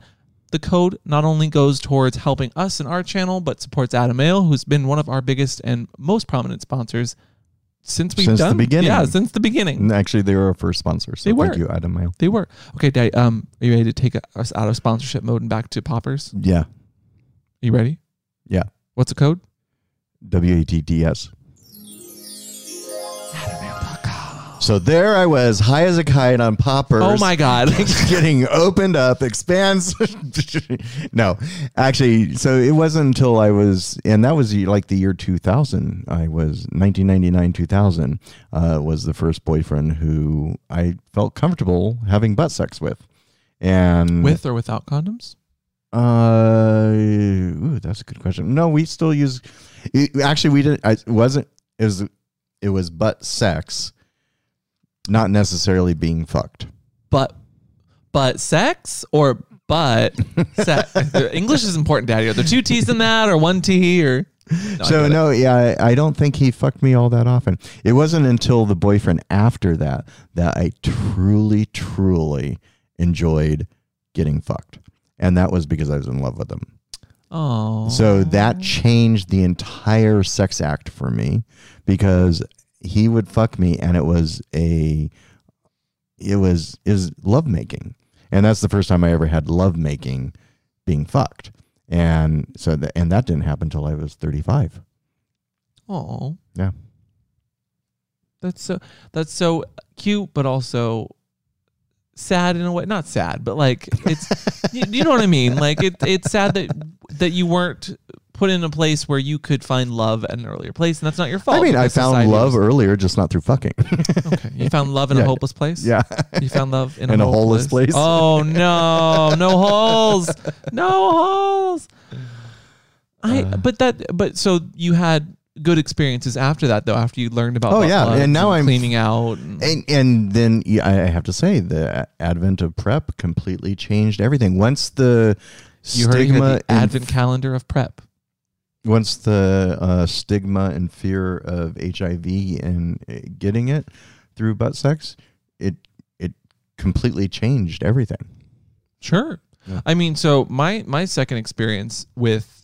the code not only goes towards helping us and our channel, but supports Adam Male, who's been one of our biggest and most prominent sponsors since we've Since the beginning. Yeah, since the beginning. And Actually, they were our first sponsor. So They thank were. you, Adam Male. They were. Okay, Daddy, um, are you ready to take us out of sponsorship mode and back to poppers? Yeah. Are Yeah. you ready? Yeah. What's the code? W A T T S. So there I was, high as a kite on poppers. Oh my God. getting opened up, expands. no, actually, so it wasn't until I was, and that was like the year 2000. I was 1999, 2000 uh, was the first boyfriend who I felt comfortable having butt sex with. And With or without condoms? uh, ooh, that's a good question. No, we still use. It, actually, we didn't. I it wasn't. It was. It was butt sex, not necessarily being fucked. but but sex or but sex. English is important, Daddy. Are there two T's in that or one T or? No, so no, yeah, I, I don't think he fucked me all that often. It wasn't until the boyfriend after that that I truly, truly enjoyed getting fucked, and that was because I was in love with him. Oh, So that changed the entire sex act for me because he would fuck me and it was a it was is love making. And that's the first time I ever had love making being fucked. And so that and that didn't happen until I was 35. oh, Yeah. That's so that's so cute, but also sad in a way. Not sad, but like it's you, you know what I mean. Like it it's sad that that you weren't put in a place where you could find love at an earlier place, and that's not your fault. I mean, I found love earlier, just not through fucking. okay, you found love in a hopeless place. yeah. You found love in, In a, a holeless place. Oh no, no holes, no holes. I but that but so you had good experiences after that though after you learned about Oh, yeah, and now I'm- cleaning out. And, And and then yeah, I have to say the advent of PrEP completely changed everything. Once the you heard stigma the and advent calendar of PrEP. once the uh, stigma and fear of HIV and uh, getting it through butt sex, it it completely changed everything. Sure. Yeah. I mean, so my my second experience with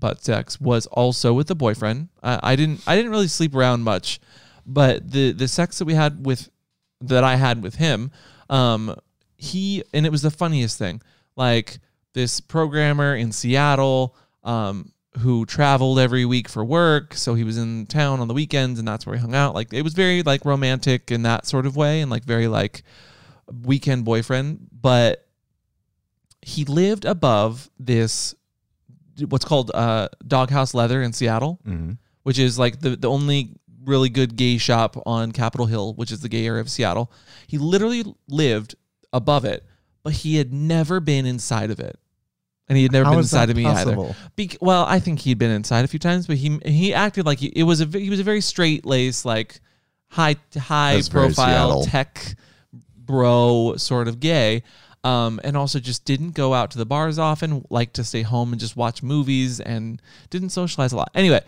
butt sex was also with a boyfriend. I, I didn't I didn't really sleep around much, but the the sex that we had with that I had with him, um, he and it was the funniest thing. Like this programmer in Seattle, um, who traveled every week for work, so he was in town on the weekends, and that's where he hung out. Like it was very like romantic in that sort of way, and like very like weekend boyfriend, but he lived above this what's called uh doghouse leather in seattle Mm-hmm. which is like the, the only really good gay shop on capitol hill which is the gay area of seattle. He literally lived above it but he had never been inside of it. And he had never been inside of me either. Bec- well, I think he'd been inside a few times, but he he acted like he, it was a he was a very straight laced, like high high That's profile tech bro sort of gay, um, and also just didn't go out to the bars often. Liked to stay home and just watch movies, and didn't socialize a lot. Anyway.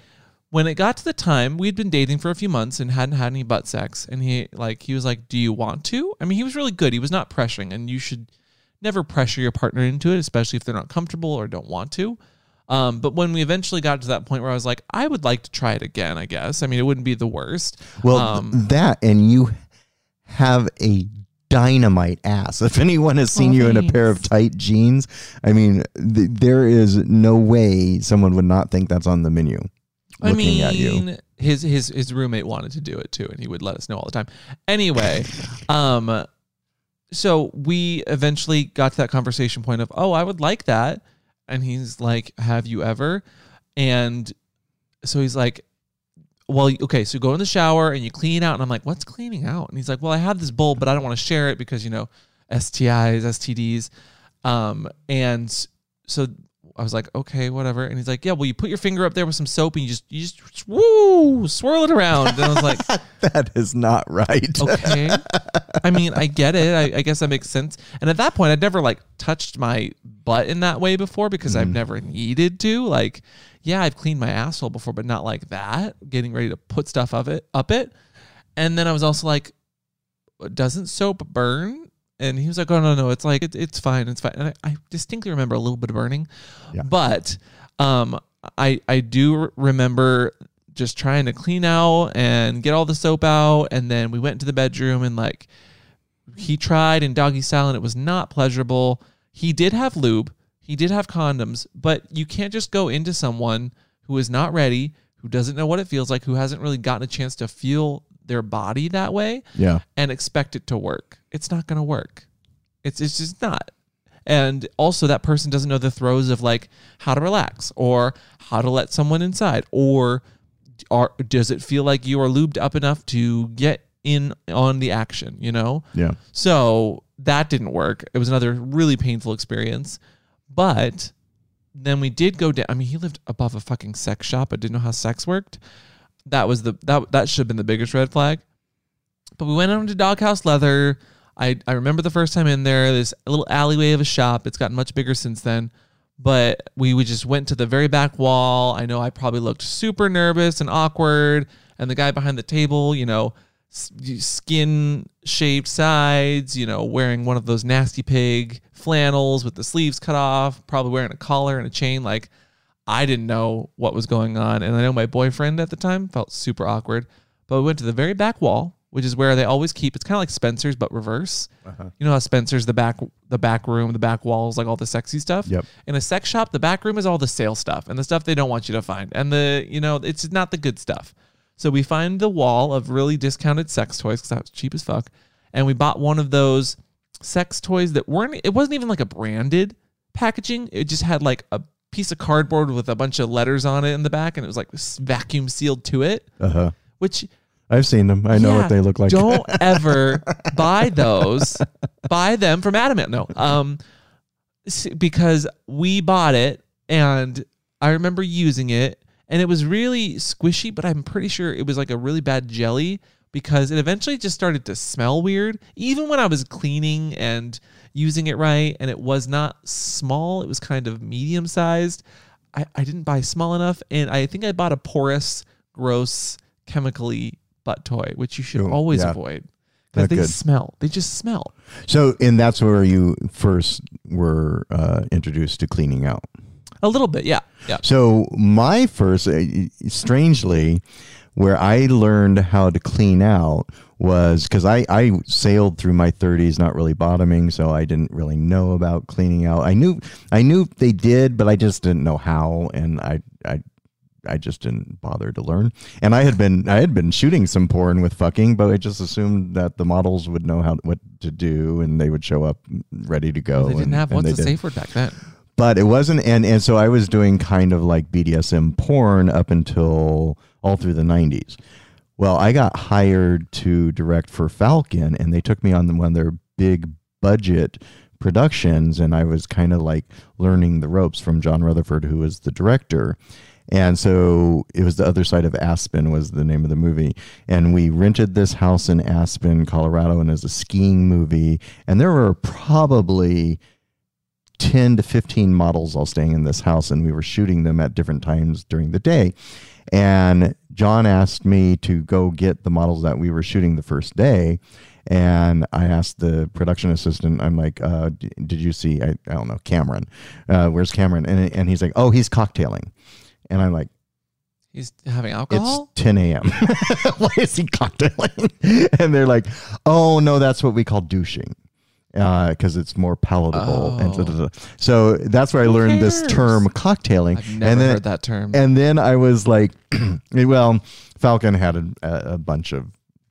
When it got to the time, we'd been dating for a few months and hadn't had any butt sex, and he like he was like, "Do you want to?" I mean, he was really good. He was not pressuring, and you should never pressure your partner into it, especially if they're not comfortable or don't want to. Um, but when we eventually got to that point where I was like, I would like to try it again, I guess. I mean, it wouldn't be the worst. Well, Um, th- that and you have a dynamite ass. If anyone has seen Oh, you in a pair of tight jeans, I mean, th- there is no way someone would not think that's on the menu. I mean, at you. his his his roommate wanted to do it too, and he would let us know all the time. Anyway, um, so we eventually got to that conversation point of, oh, I would like that, and he's like, have you ever? And so he's like, well, okay, so you go in the shower and you clean out, and I'm like, what's cleaning out? And he's like, well, I have this bowl, but I don't want to share it because you know, STIs, STDs, um, and so I was like, okay, whatever. And he's like, yeah, well, you put your finger up there with some soap and you just you just woo swirl it around. And I was like, That is not right. okay. I mean, I get it. I, I guess that makes sense. And at that point, I'd never like touched my butt in that way before because I've never needed to. Like, yeah, I've cleaned my asshole before, but not like that. Getting ready to put stuff of it up it. And then I was also like, doesn't soap burn? And he was like, oh no no, it's like it, it's fine, it's fine. And I, I distinctly remember a little bit of burning, Yeah. but um, I I do remember just trying to clean out and get all the soap out, and then we went into the bedroom and like he tried in doggy style and it was not pleasurable. He did have lube, he did have condoms, but you can't just go into someone who is not ready, who doesn't know what it feels like, who hasn't really gotten a chance to feel their body that way yeah. and expect it to work. It's not going to work. It's it's just not. And also that person doesn't know the throes of like how to relax or how to let someone inside or are, does it feel like you are lubed up enough to get in on the action, you know? Yeah. So that didn't work. It was another really painful experience. But then we did go down. I mean, he lived above a fucking sex shop, but didn't know how sex worked. That was the that that should have been the biggest red flag. But we went on to Doghouse Leather. I I remember the first time in there. This little alleyway of a shop. It's gotten much bigger since then. But we, we just went to the very back wall. I know I probably looked super nervous and awkward. And the guy behind the table, you know, skin shaped sides, you know, wearing one of those nasty pig flannels with the sleeves cut off, probably wearing a collar and a chain. Like, I didn't know what was going on. And I know my boyfriend at the time felt super awkward. But we went to the very back wall, which is where they always keep. It's kind of like Spencer's, but reverse. Uh-huh. You know how Spencer's the back, the back room, the back walls, like all the sexy stuff. Yep. In a sex shop, the back room is all the sale stuff and the stuff they don't want you to find, and the you know it's not the good stuff. So we find the wall of really discounted sex toys because that was cheap as fuck, and we bought one of those sex toys that weren't. It wasn't even like a branded packaging. It just had like a piece of cardboard with a bunch of letters on it in the back, and it was like vacuum sealed to it. Uh huh. Which I've seen them. I know yeah, what they look like. Don't ever buy those. Buy them from Adamant. No, um, because we bought it and I remember using it and it was really squishy, but I'm pretty sure it was like a really bad jelly because it eventually just started to smell weird. Even when I was cleaning and using it right, and it was not small, it was kind of medium sized. I, I didn't buy small enough, and I think I bought a porous, gross, chemically butt toy, which you should Ooh, always yeah. avoid because they good. smell. They just smell. So, and that's where you first were uh, introduced to cleaning out. A little bit, yeah, yeah. So, my first, uh, strangely, where I learned how to clean out was because I, I sailed through my 30s not really bottoming so i didn't really know about cleaning out i knew i knew they did but i just didn't know how and i i I just didn't bother to learn. And I had been I had been shooting some porn with fucking, but I just assumed that the models would know how what to do and they would show up ready to go. they didn't and- have what's did safe word back then. But it wasn't and and so i was doing kind of like bdsm porn up until all through the 90s well i got hired to direct for falcon and they took me on one of their big budget productions and i was kind of like learning the ropes from john rutherford who was the director and so it was the other side of Aspen was the name of the movie. And we rented this house in Aspen, Colorado, and it was a skiing movie. And there were probably 10 to 15 models all staying in this house and we were shooting them at different times during the day and john asked me to go get the models that we were shooting the first day and i asked the production assistant i'm like uh, d- did you see i, I don't know cameron uh, where's cameron and, and he's like oh he's cocktailing and i'm like He's having alcohol. it's 10 a.m. Why is he cocktailing? and they're like, oh, no, that's what we call douching because it's more palatable. And da, da, da. So that's where I learned this term cocktailing. I've never and then, heard that term. And then I was like, well, Falcon had a, a bunch of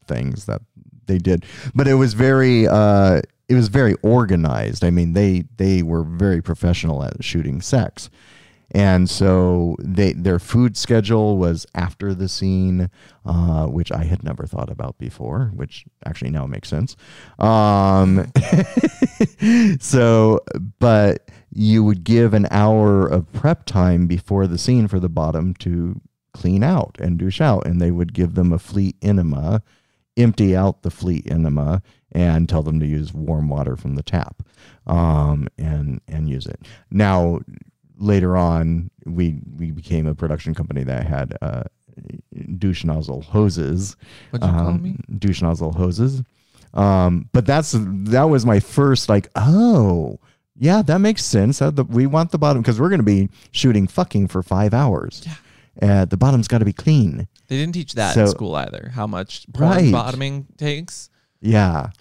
things that they did, but it was very, uh, it was very organized. I mean, they they were very professional at shooting sex, and so they their food schedule was after the scene, uh, which I had never thought about before. Which actually now makes sense. Um, so, but you would give an hour of prep time before the scene for the bottom to clean out and douche out, and they would give them a fleet enema, empty out the fleet enema, and tell them to use warm water from the tap, um, and and use it. Now, later on, we we became a production company that had uh, douche nozzle hoses. What'd you call um, me? Douche nozzle hoses. Um, but that's that was my first like, oh, yeah, that makes sense. The, we want the bottom because we're going to be shooting fucking for five hours. Yeah. Uh, the bottom's got to be clean. They didn't teach that So- in school either. How much porn Right. bottoming takes. Yeah.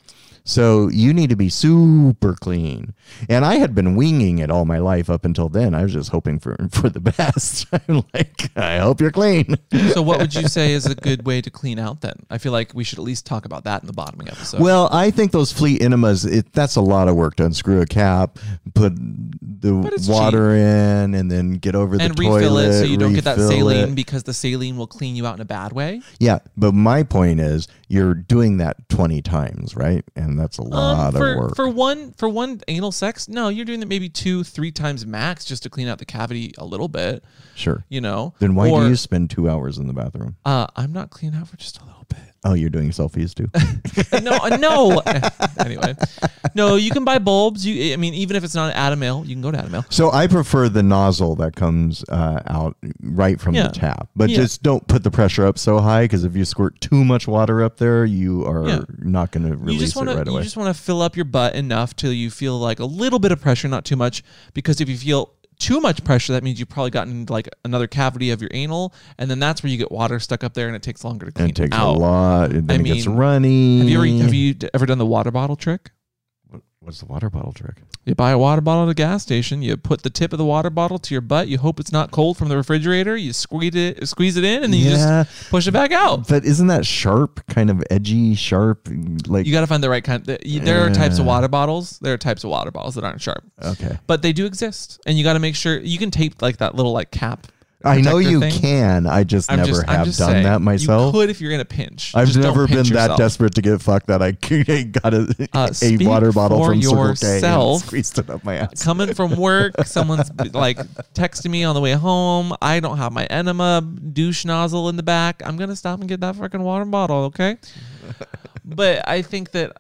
So you need to be super clean. And I had been winging it all my life up until then. I was just hoping for for the best. I'm like, I hope you're clean. So, what would you say is a good way to clean out? Then I feel like we should at least talk about that in the bottoming episode. Well, I think those fleet enemas, it, that's a lot of work to unscrew a cap, put the water in, and then get over the and the refill toilet. it so you don't get that saline it. because the saline will clean you out in a bad way. Yeah, but my point is you're doing that 20 times, right? And that's a lot Um, for, of work. for one for one anal sex, no, you're doing that maybe two, three times max just to clean out the cavity a little bit. sure. You know. Then why Or, do you spend two hours in the bathroom? Uh, I'm not cleaning out for just a little bit. Oh, you're doing selfies too? no, uh, no. anyway, no, you can buy bulbs. You, I mean, even if it's not Adam Male, you can go to Adam Male. so I prefer the nozzle that comes uh, out right from Yeah. the tap. But Yeah. just don't put the pressure up so high because if you squirt too much water up there, you are Yeah. not going to release just want it to right away. you just want to fill up your butt enough till you feel like a little bit of pressure, not too much. Because if you feel too much pressure, that means you've probably gotten like another cavity of your anal, and then that's where you get water stuck up there, and it takes longer to clean and it takes out. a lot. And then I it gets runny. Have you ever have you ever done the water bottle trick? What's the water bottle trick? You buy a water bottle at a gas station. You put the tip of the water bottle to your butt. You hope it's not cold from the refrigerator. You squeeze it, squeeze it in, and then you just push it back out. But isn't that sharp, kind of edgy, sharp? Like You got to find the right kind. There are types of water bottles. There are types of water bottles that aren't sharp, okay. but they do exist, and you got to make sure you can tape like that little like cap. I know you thing. can. I just I'm never just, have just done saying, that myself. You could if you're in a pinch. I've Just never been that yourself. desperate to get fucked that I got a, Uh, a water bottle from Circle K and yourself. squeezed it up my ass. coming from work, someone's like texting me on the way home. I don't have my enema douche nozzle in the back. I'm gonna stop and get that fucking water bottle, okay? but I think that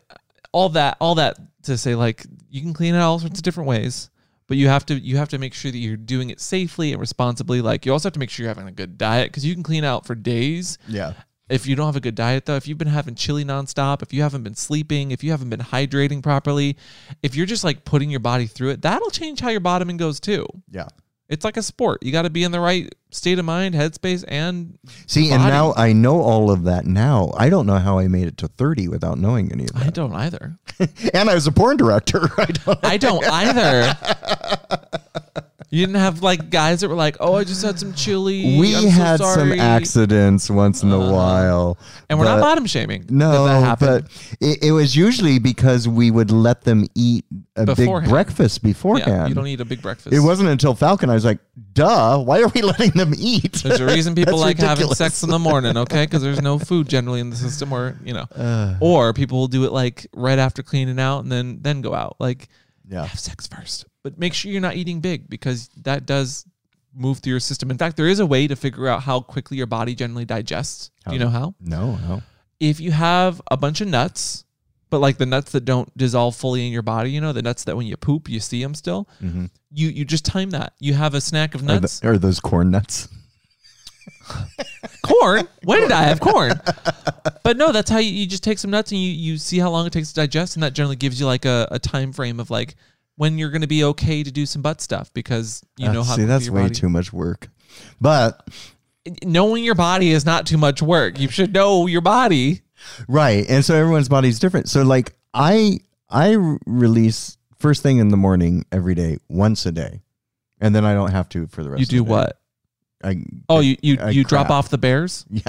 all that, all that to say, like you can clean it all sorts of different ways, but you have to you have to make sure that you're doing it safely and responsibly. Like you also have to make sure you're having a good diet because you can clean out for days Yeah. if you don't have a good diet though if you've been having chili nonstop if you haven't been sleeping if you haven't been hydrating properly if you're just like putting your body through it that'll change how your bottoming goes too Yeah. It's like a sport you got to be in the right state of mind headspace and See, and now I know all of that now. I don't know how I made it to 30 without knowing any of that. i don't either and I was a porn director. I don't i don't either you didn't have like guys that were like oh i just had some chili we I'm so had some accidents once in a Uh-huh. while. and we're not bottom shaming No, that happened. but it, it was usually because we would let them eat a big breakfast beforehand. yeah you don't eat a big breakfast It wasn't until Falcon I was like, "Duh! Why are we letting them eat?" There's a reason people like having sex in the morning, okay? Because there's no food generally in the system, or you know, Uh, or people will do it like right after cleaning out and then then go out. Like yeah, have sex first, but make sure you're not eating big because that does move through your system. In fact, there is a way to figure out how quickly your body generally digests. Do you know how? no, no. If you have a bunch of nuts, but like the nuts that don't dissolve fully in your body, you know, the nuts that when you poop you see them still. Mm-hmm. You you just time that. You have a snack of Are, nuts. th- are those corn nuts? corn. When did I have corn? But no, that's how you, you just take some nuts and you, you see how long it takes to digest, and that generally gives you like a, a time frame of like when you're going to be okay to do some butt stuff because you Uh, know how see quickly that's way body- too much work. But knowing your body is not too much work. You should know your body. right, and so everyone's body is different. So like I I release first thing in the morning every day, once a day, and then I don't have to for the rest. You of do the day. You do what? I Oh, you you, I you drop off the bears. yeah.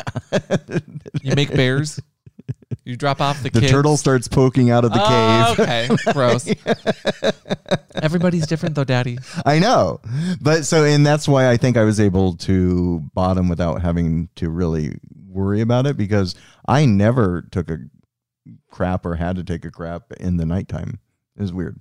You make bears. You drop off the the kids. turtle starts poking out of the Oh, cave. okay, gross. Everybody's different though, Daddy. I know. But so, and that's why I think I was able to bottom without having to really worry about it because I never took a crap or had to take a crap in the nighttime. It was weird.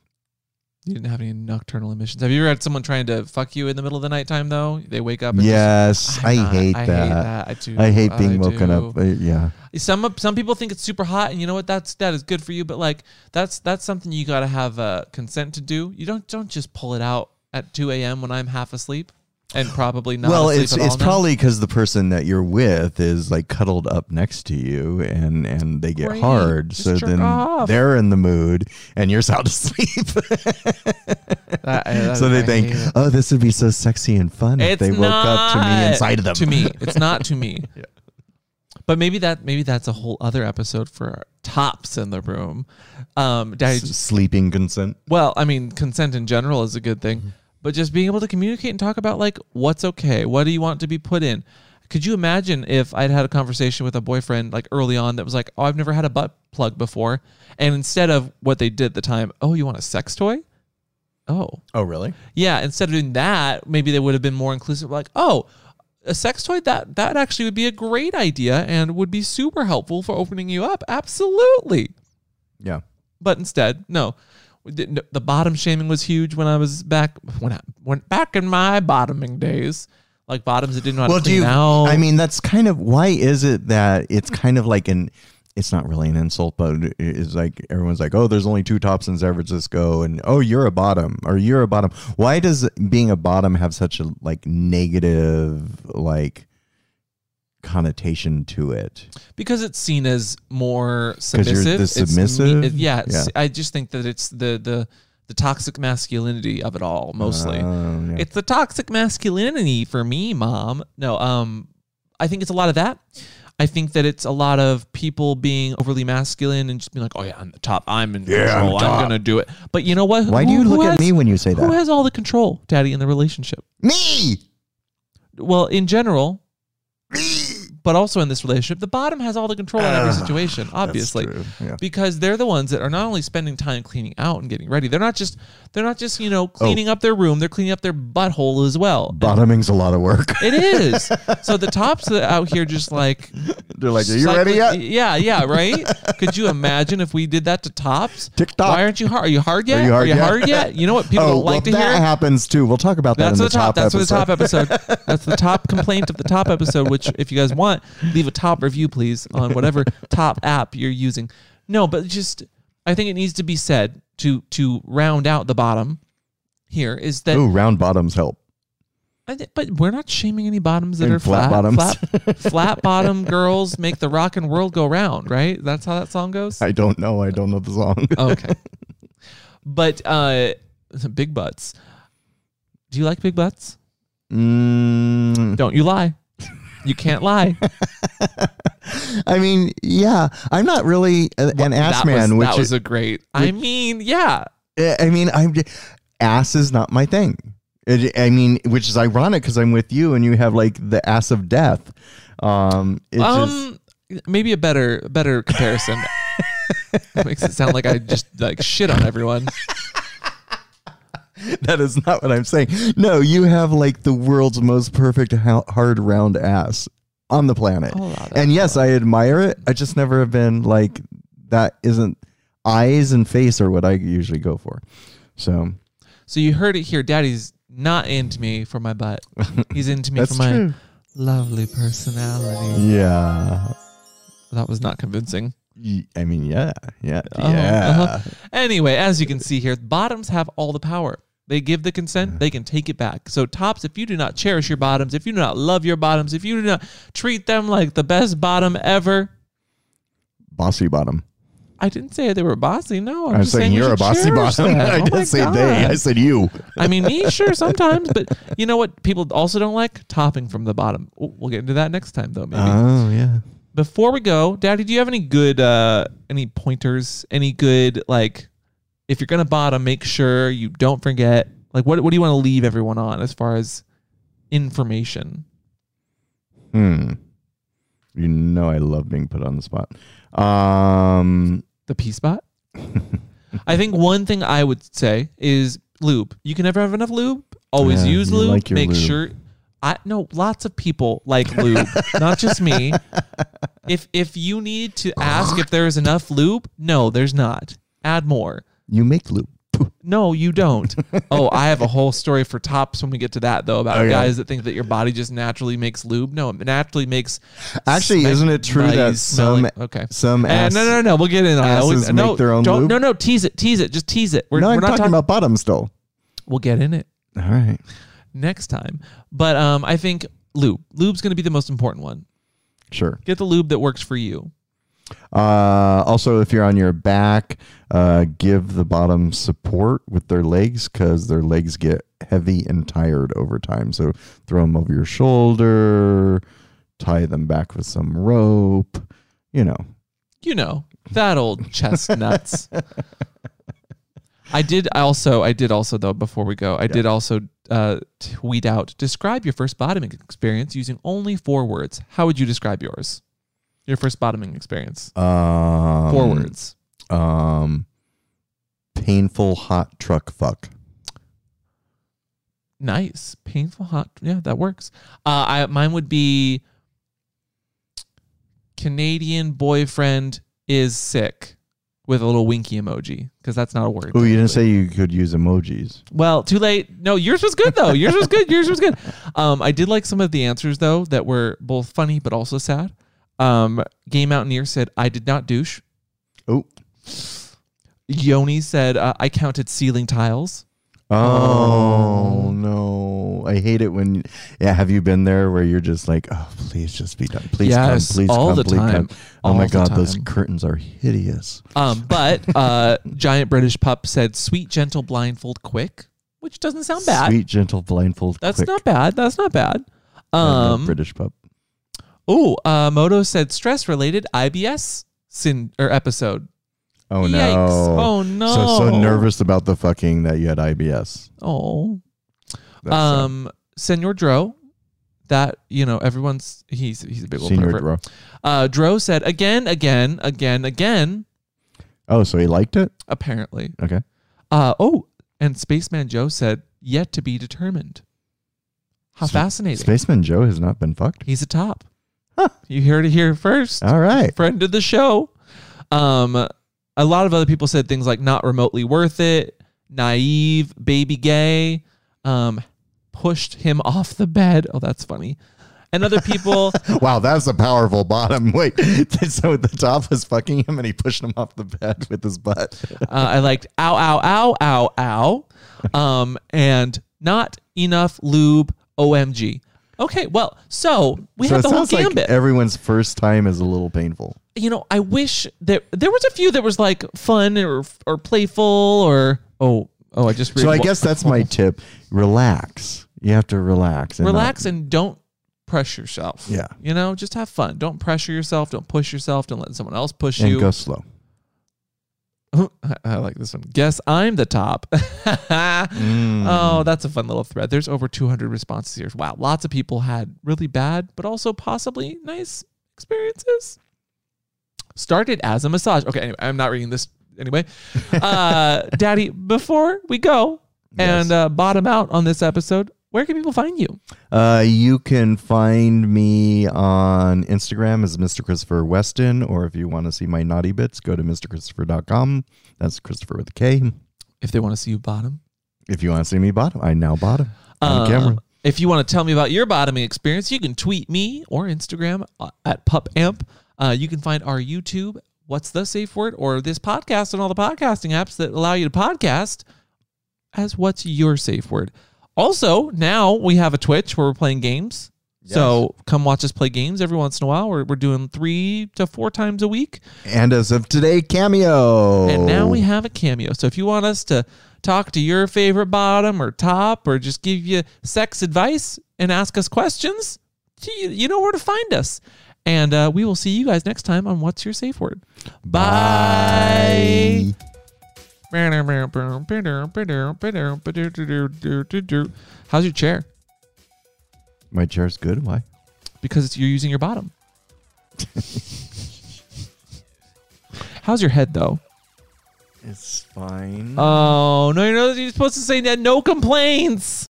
You didn't have any nocturnal emissions. Have you ever had someone trying to fuck you in the middle of the nighttime though? They wake up. And Yes, just, I, not- hate I that. hate that. I do. I hate being I woken do. up. Uh, yeah. Some some people think it's super hot, and you know what? That's that is good for you. But like that's that's something you got to have uh, consent to do. You don't don't just pull it out at 2 a.m. when I'm half asleep and probably not. well, it's it's probably because the person that you're with is like cuddled up next to you, and and they get Great. hard. Just so jerk then off. they're in the mood, and you're sound asleep. That- that- so they I think, hate it. oh, this would be so sexy and fun if It's they woke up to me not inside of them. To me, it's not to me. But maybe that maybe that's a whole other episode for tops in the room. Um, S- sleeping consent. Well, I mean, consent in general is a good Mm-hmm. thing, but just being able to communicate and talk about like what's okay, what do you want to be put in. Could you imagine if I'd had a conversation with a boyfriend like early on that was like, "Oh, I've never had a butt plug before," and instead of what they did at the time, "Oh, you want a sex toy?" Oh, Oh, really? yeah. Instead of doing that, maybe they would have been more inclusive. Like, "Oh, a sex toy that that actually would be a great idea and would be super helpful for opening you up." Absolutely. Yeah. But instead, no. The bottom shaming was huge when I was back when I went back in my bottoming days. Like bottoms that didn't know how Well, to do clean you? out. I mean, that's kind of why is it that it's kind of like an. It's not really an insult, but it's like everyone's like, "Oh, there's only two tops in San Francisco," and "Oh, you're a bottom," or "You're a bottom." Why does being a bottom have such a like negative like connotation to it? because it's seen as more submissive. It's submissive? it- yeah, it's- Yeah. I just think that it's the the the toxic masculinity of it all mostly. Oh, yeah. It's the toxic masculinity for me, mom. No, um, I think it's a lot of that. I think that it's a lot of people being overly masculine and just being like, "Oh yeah, I'm the top. I'm in Yeah, I'm control. I'm, gonna do it." But you know what? Why do you who look at me when you say that? Who has all the control, Daddy, in the relationship? Me. Well, in general, but also in this relationship, the bottom has all the control in every Ah, situation, obviously. yeah. Because they're the ones that are not only spending time cleaning out and getting ready. They're not just they're not just, you know, Oh. cleaning up their room, they're cleaning up their butthole as well. Bottoming's a lot of work. It is. so the tops out here just like They're like, are you ready yet? Yeah, yeah, right? Could you imagine if we did that to tops? TikTok. Why aren't you hard? Are you hard yet? Are you hard yet? hard yet? You know what people oh, don't like well, to that hear? That happens too. We'll talk about that That's in the the top. That's for the top episode. That's the top complaint of the top episode. Which, if you guys want, leave a top review, please, on whatever top app you're using. No, but just I think it needs to be said to to round out the bottom. Here is that, Ooh, round bottoms help. I thi- but we're not shaming any bottoms that And are flat flat. bottoms. Flat, flat bottom girls make the rock and world go round. Right? That's how that song goes. I don't know. I don't know the song. Okay. but uh, big butts. Do you like big butts? Mm, Don't you lie. You can't lie. I mean, yeah, I'm not really a- an ass that man, was, which that was a great. I mean, yeah. I mean, I'm ass is not my thing. It, I mean, which is ironic because I'm with you and you have like the ass of death. Um, it just, Um, maybe a better better comparison. Makes it sound like I just like shit on everyone. that is not what I'm saying. No, you have like the world's most perfect ha- hard round ass on the planet. I'll and yes, I admire it. I just never have been like that. Isn't eyes and face are what I usually go for. So So you heard it here. Daddy's not into me for my butt. He's into me for my true. lovely personality. Yeah. That was not convincing. I mean, yeah, yeah, Oh, yeah. uh-huh. Anyway, as you can see here, bottoms have all the power. They give the consent, they can take it back. So, tops, if you do not cherish your bottoms, if you do not love your bottoms, if you do not treat them like the best bottom ever, Bossy bottom. I didn't say they were bossy. No, I'm, I'm just saying you you're a bossy bottom. I Oh didn't say they. I said you. I mean, me, sure, sometimes, but you know what? People also don't like topping from the bottom. We'll we'll get into that next time, though. Maybe. Oh yeah. Before we go, Daddy, do you have any good, uh, any pointers? Any good, like, if you're gonna bottom, make sure you don't forget. Like, what what do you want to leave everyone on as far as information? Hmm. You know I love being put on the spot. Um. The P spot. I think one thing I would say is lube. You can never have enough lube. Always Yeah, use lube. like Make lube. sure. I know lots of people like lube, not just me. If if you need to ask if there is enough lube, no, there's not. Add more. You make loop. No, you don't. oh, I have a whole story for tops when we get to that though about Okay. guys that think that your body just naturally makes lube. No, it naturally makes. Actually, smelly- isn't it true that smelling- some okay. some Uh, no, no, no. We'll get in on asses We- no, make their own don't, lube? No, no. Tease it. Tease it. Just tease it. We're, No, we're I'm not talking talking. about bottom still. We'll get in it All right. next time. But um, I think lube. Lube's going to be the most important one. Sure. Get the lube that works for you. Uh, also, if you're on your back, uh, give the bottom support with their legs because their legs get heavy and tired over time. So throw them over your shoulder, tie them back with some rope. You know, You know that old chestnuts. I did also. I did also though. Before we go, I did also uh, tweet out. Describe your first bottoming experience using only four words. How would you describe yours? Your first bottoming experience. um, Four words. Um, painful hot truck fuck. Nice. Painful hot. Yeah, that works. Uh, I mine would be Canadian boyfriend is sick with a little winky emoji because that's not a word. Oh, you didn't say you could use emojis. Well, too late. No, yours was good though. Yours was good. Yours was good. Um, I did like some of the answers though that were both funny but also sad. Um, Game Mountaineer said, "I did not douche." Oh, Yoni said, uh, "I counted ceiling tiles." Oh no! I hate it when. Yeah, have you been there where you're just like, oh, please just be done. Please Yes, come. Please all come. the please time. come. Oh All my the god, those curtains are hideous. Um, but uh, Giant British Pup said, "Sweet, gentle, blindfold, quick," which doesn't sound bad. Sweet, gentle, blindfold. That's quick. not bad. That's not bad. Um, British pup. Oh, uh, Moto said stress related IBS sin or episode. Oh Yikes. no. Oh no. So so nervous about the fucking that you had IBS. Oh. That's, Um, Senor Dro, that you know everyone's he's he's a big old senior. Dro. Uh, Dro said again, again, again, again. Oh, so he liked it? Apparently. Okay. Uh oh, and Spaceman Joe said yet to be determined. How fascinating. Spaceman Joe has not been fucked. He's a top. You heard it here first. All right. Friend of the show. Um, a lot of other people said things like not remotely worth it, naive, baby gay, um, pushed him off the bed. Oh, that's funny. And other people, Wow, that's a powerful bottom. Wait, so the top was fucking him and he pushed him off the bed with his butt. uh, I liked ow, ow, ow, ow, ow, um, and not enough lube. OMG. Okay, well, so we so have the whole sounds like gambit. everyone's first time is a little painful. you know, I wish that there was a few that was like fun or or playful or oh oh I just So I guess that's my tip. Relax. You have to relax. And not- relax and don't pressure yourself. Yeah. you know, just have fun. Don't pressure yourself. Don't push yourself. Don't let someone else push and you. go slow. I, I like this one. Guess I'm the top. Mm. Oh, that's a fun little thread. There's over 200 responses here. Wow, lots of people had really bad, but also possibly nice experiences. Started as a massage. Okay, anyway, I'm not reading this anyway. Uh, Daddy, before we go and Yes. uh, bottom out on this episode, where can people find you? Uh, you can find me on Instagram as Mr. Kristopher Weston, or if you want to see my naughty bits, go to mrkristopher.com. That's Kristopher with a K. If they want to see you bottom. If you want to see me bottom, I now bottom on Uh, camera. If you want to tell me about your bottoming experience, you can tweet me or Instagram uh, at PupAmp. Uh, you can find our YouTube, What's the Safe Word, or this podcast and all the podcasting apps that allow you to podcast as What's Your Safe Word. Also, now we have a Twitch where we're playing games. So come watch us play games every once in a while. We're, we're doing three to four times a week. And as of today, Cameo. And now we have a cameo. So if you want us to talk to your favorite bottom or top or just give you sex advice and ask us questions, you, you know where to find us. And uh, we will see you guys next time on What's Your Safe Word. Bye. How's your chair? My chair's good. Why? Because it's, you're using your bottom. How's your head though? It's fine. Oh no, you're, not, you're supposed to say that no complaints.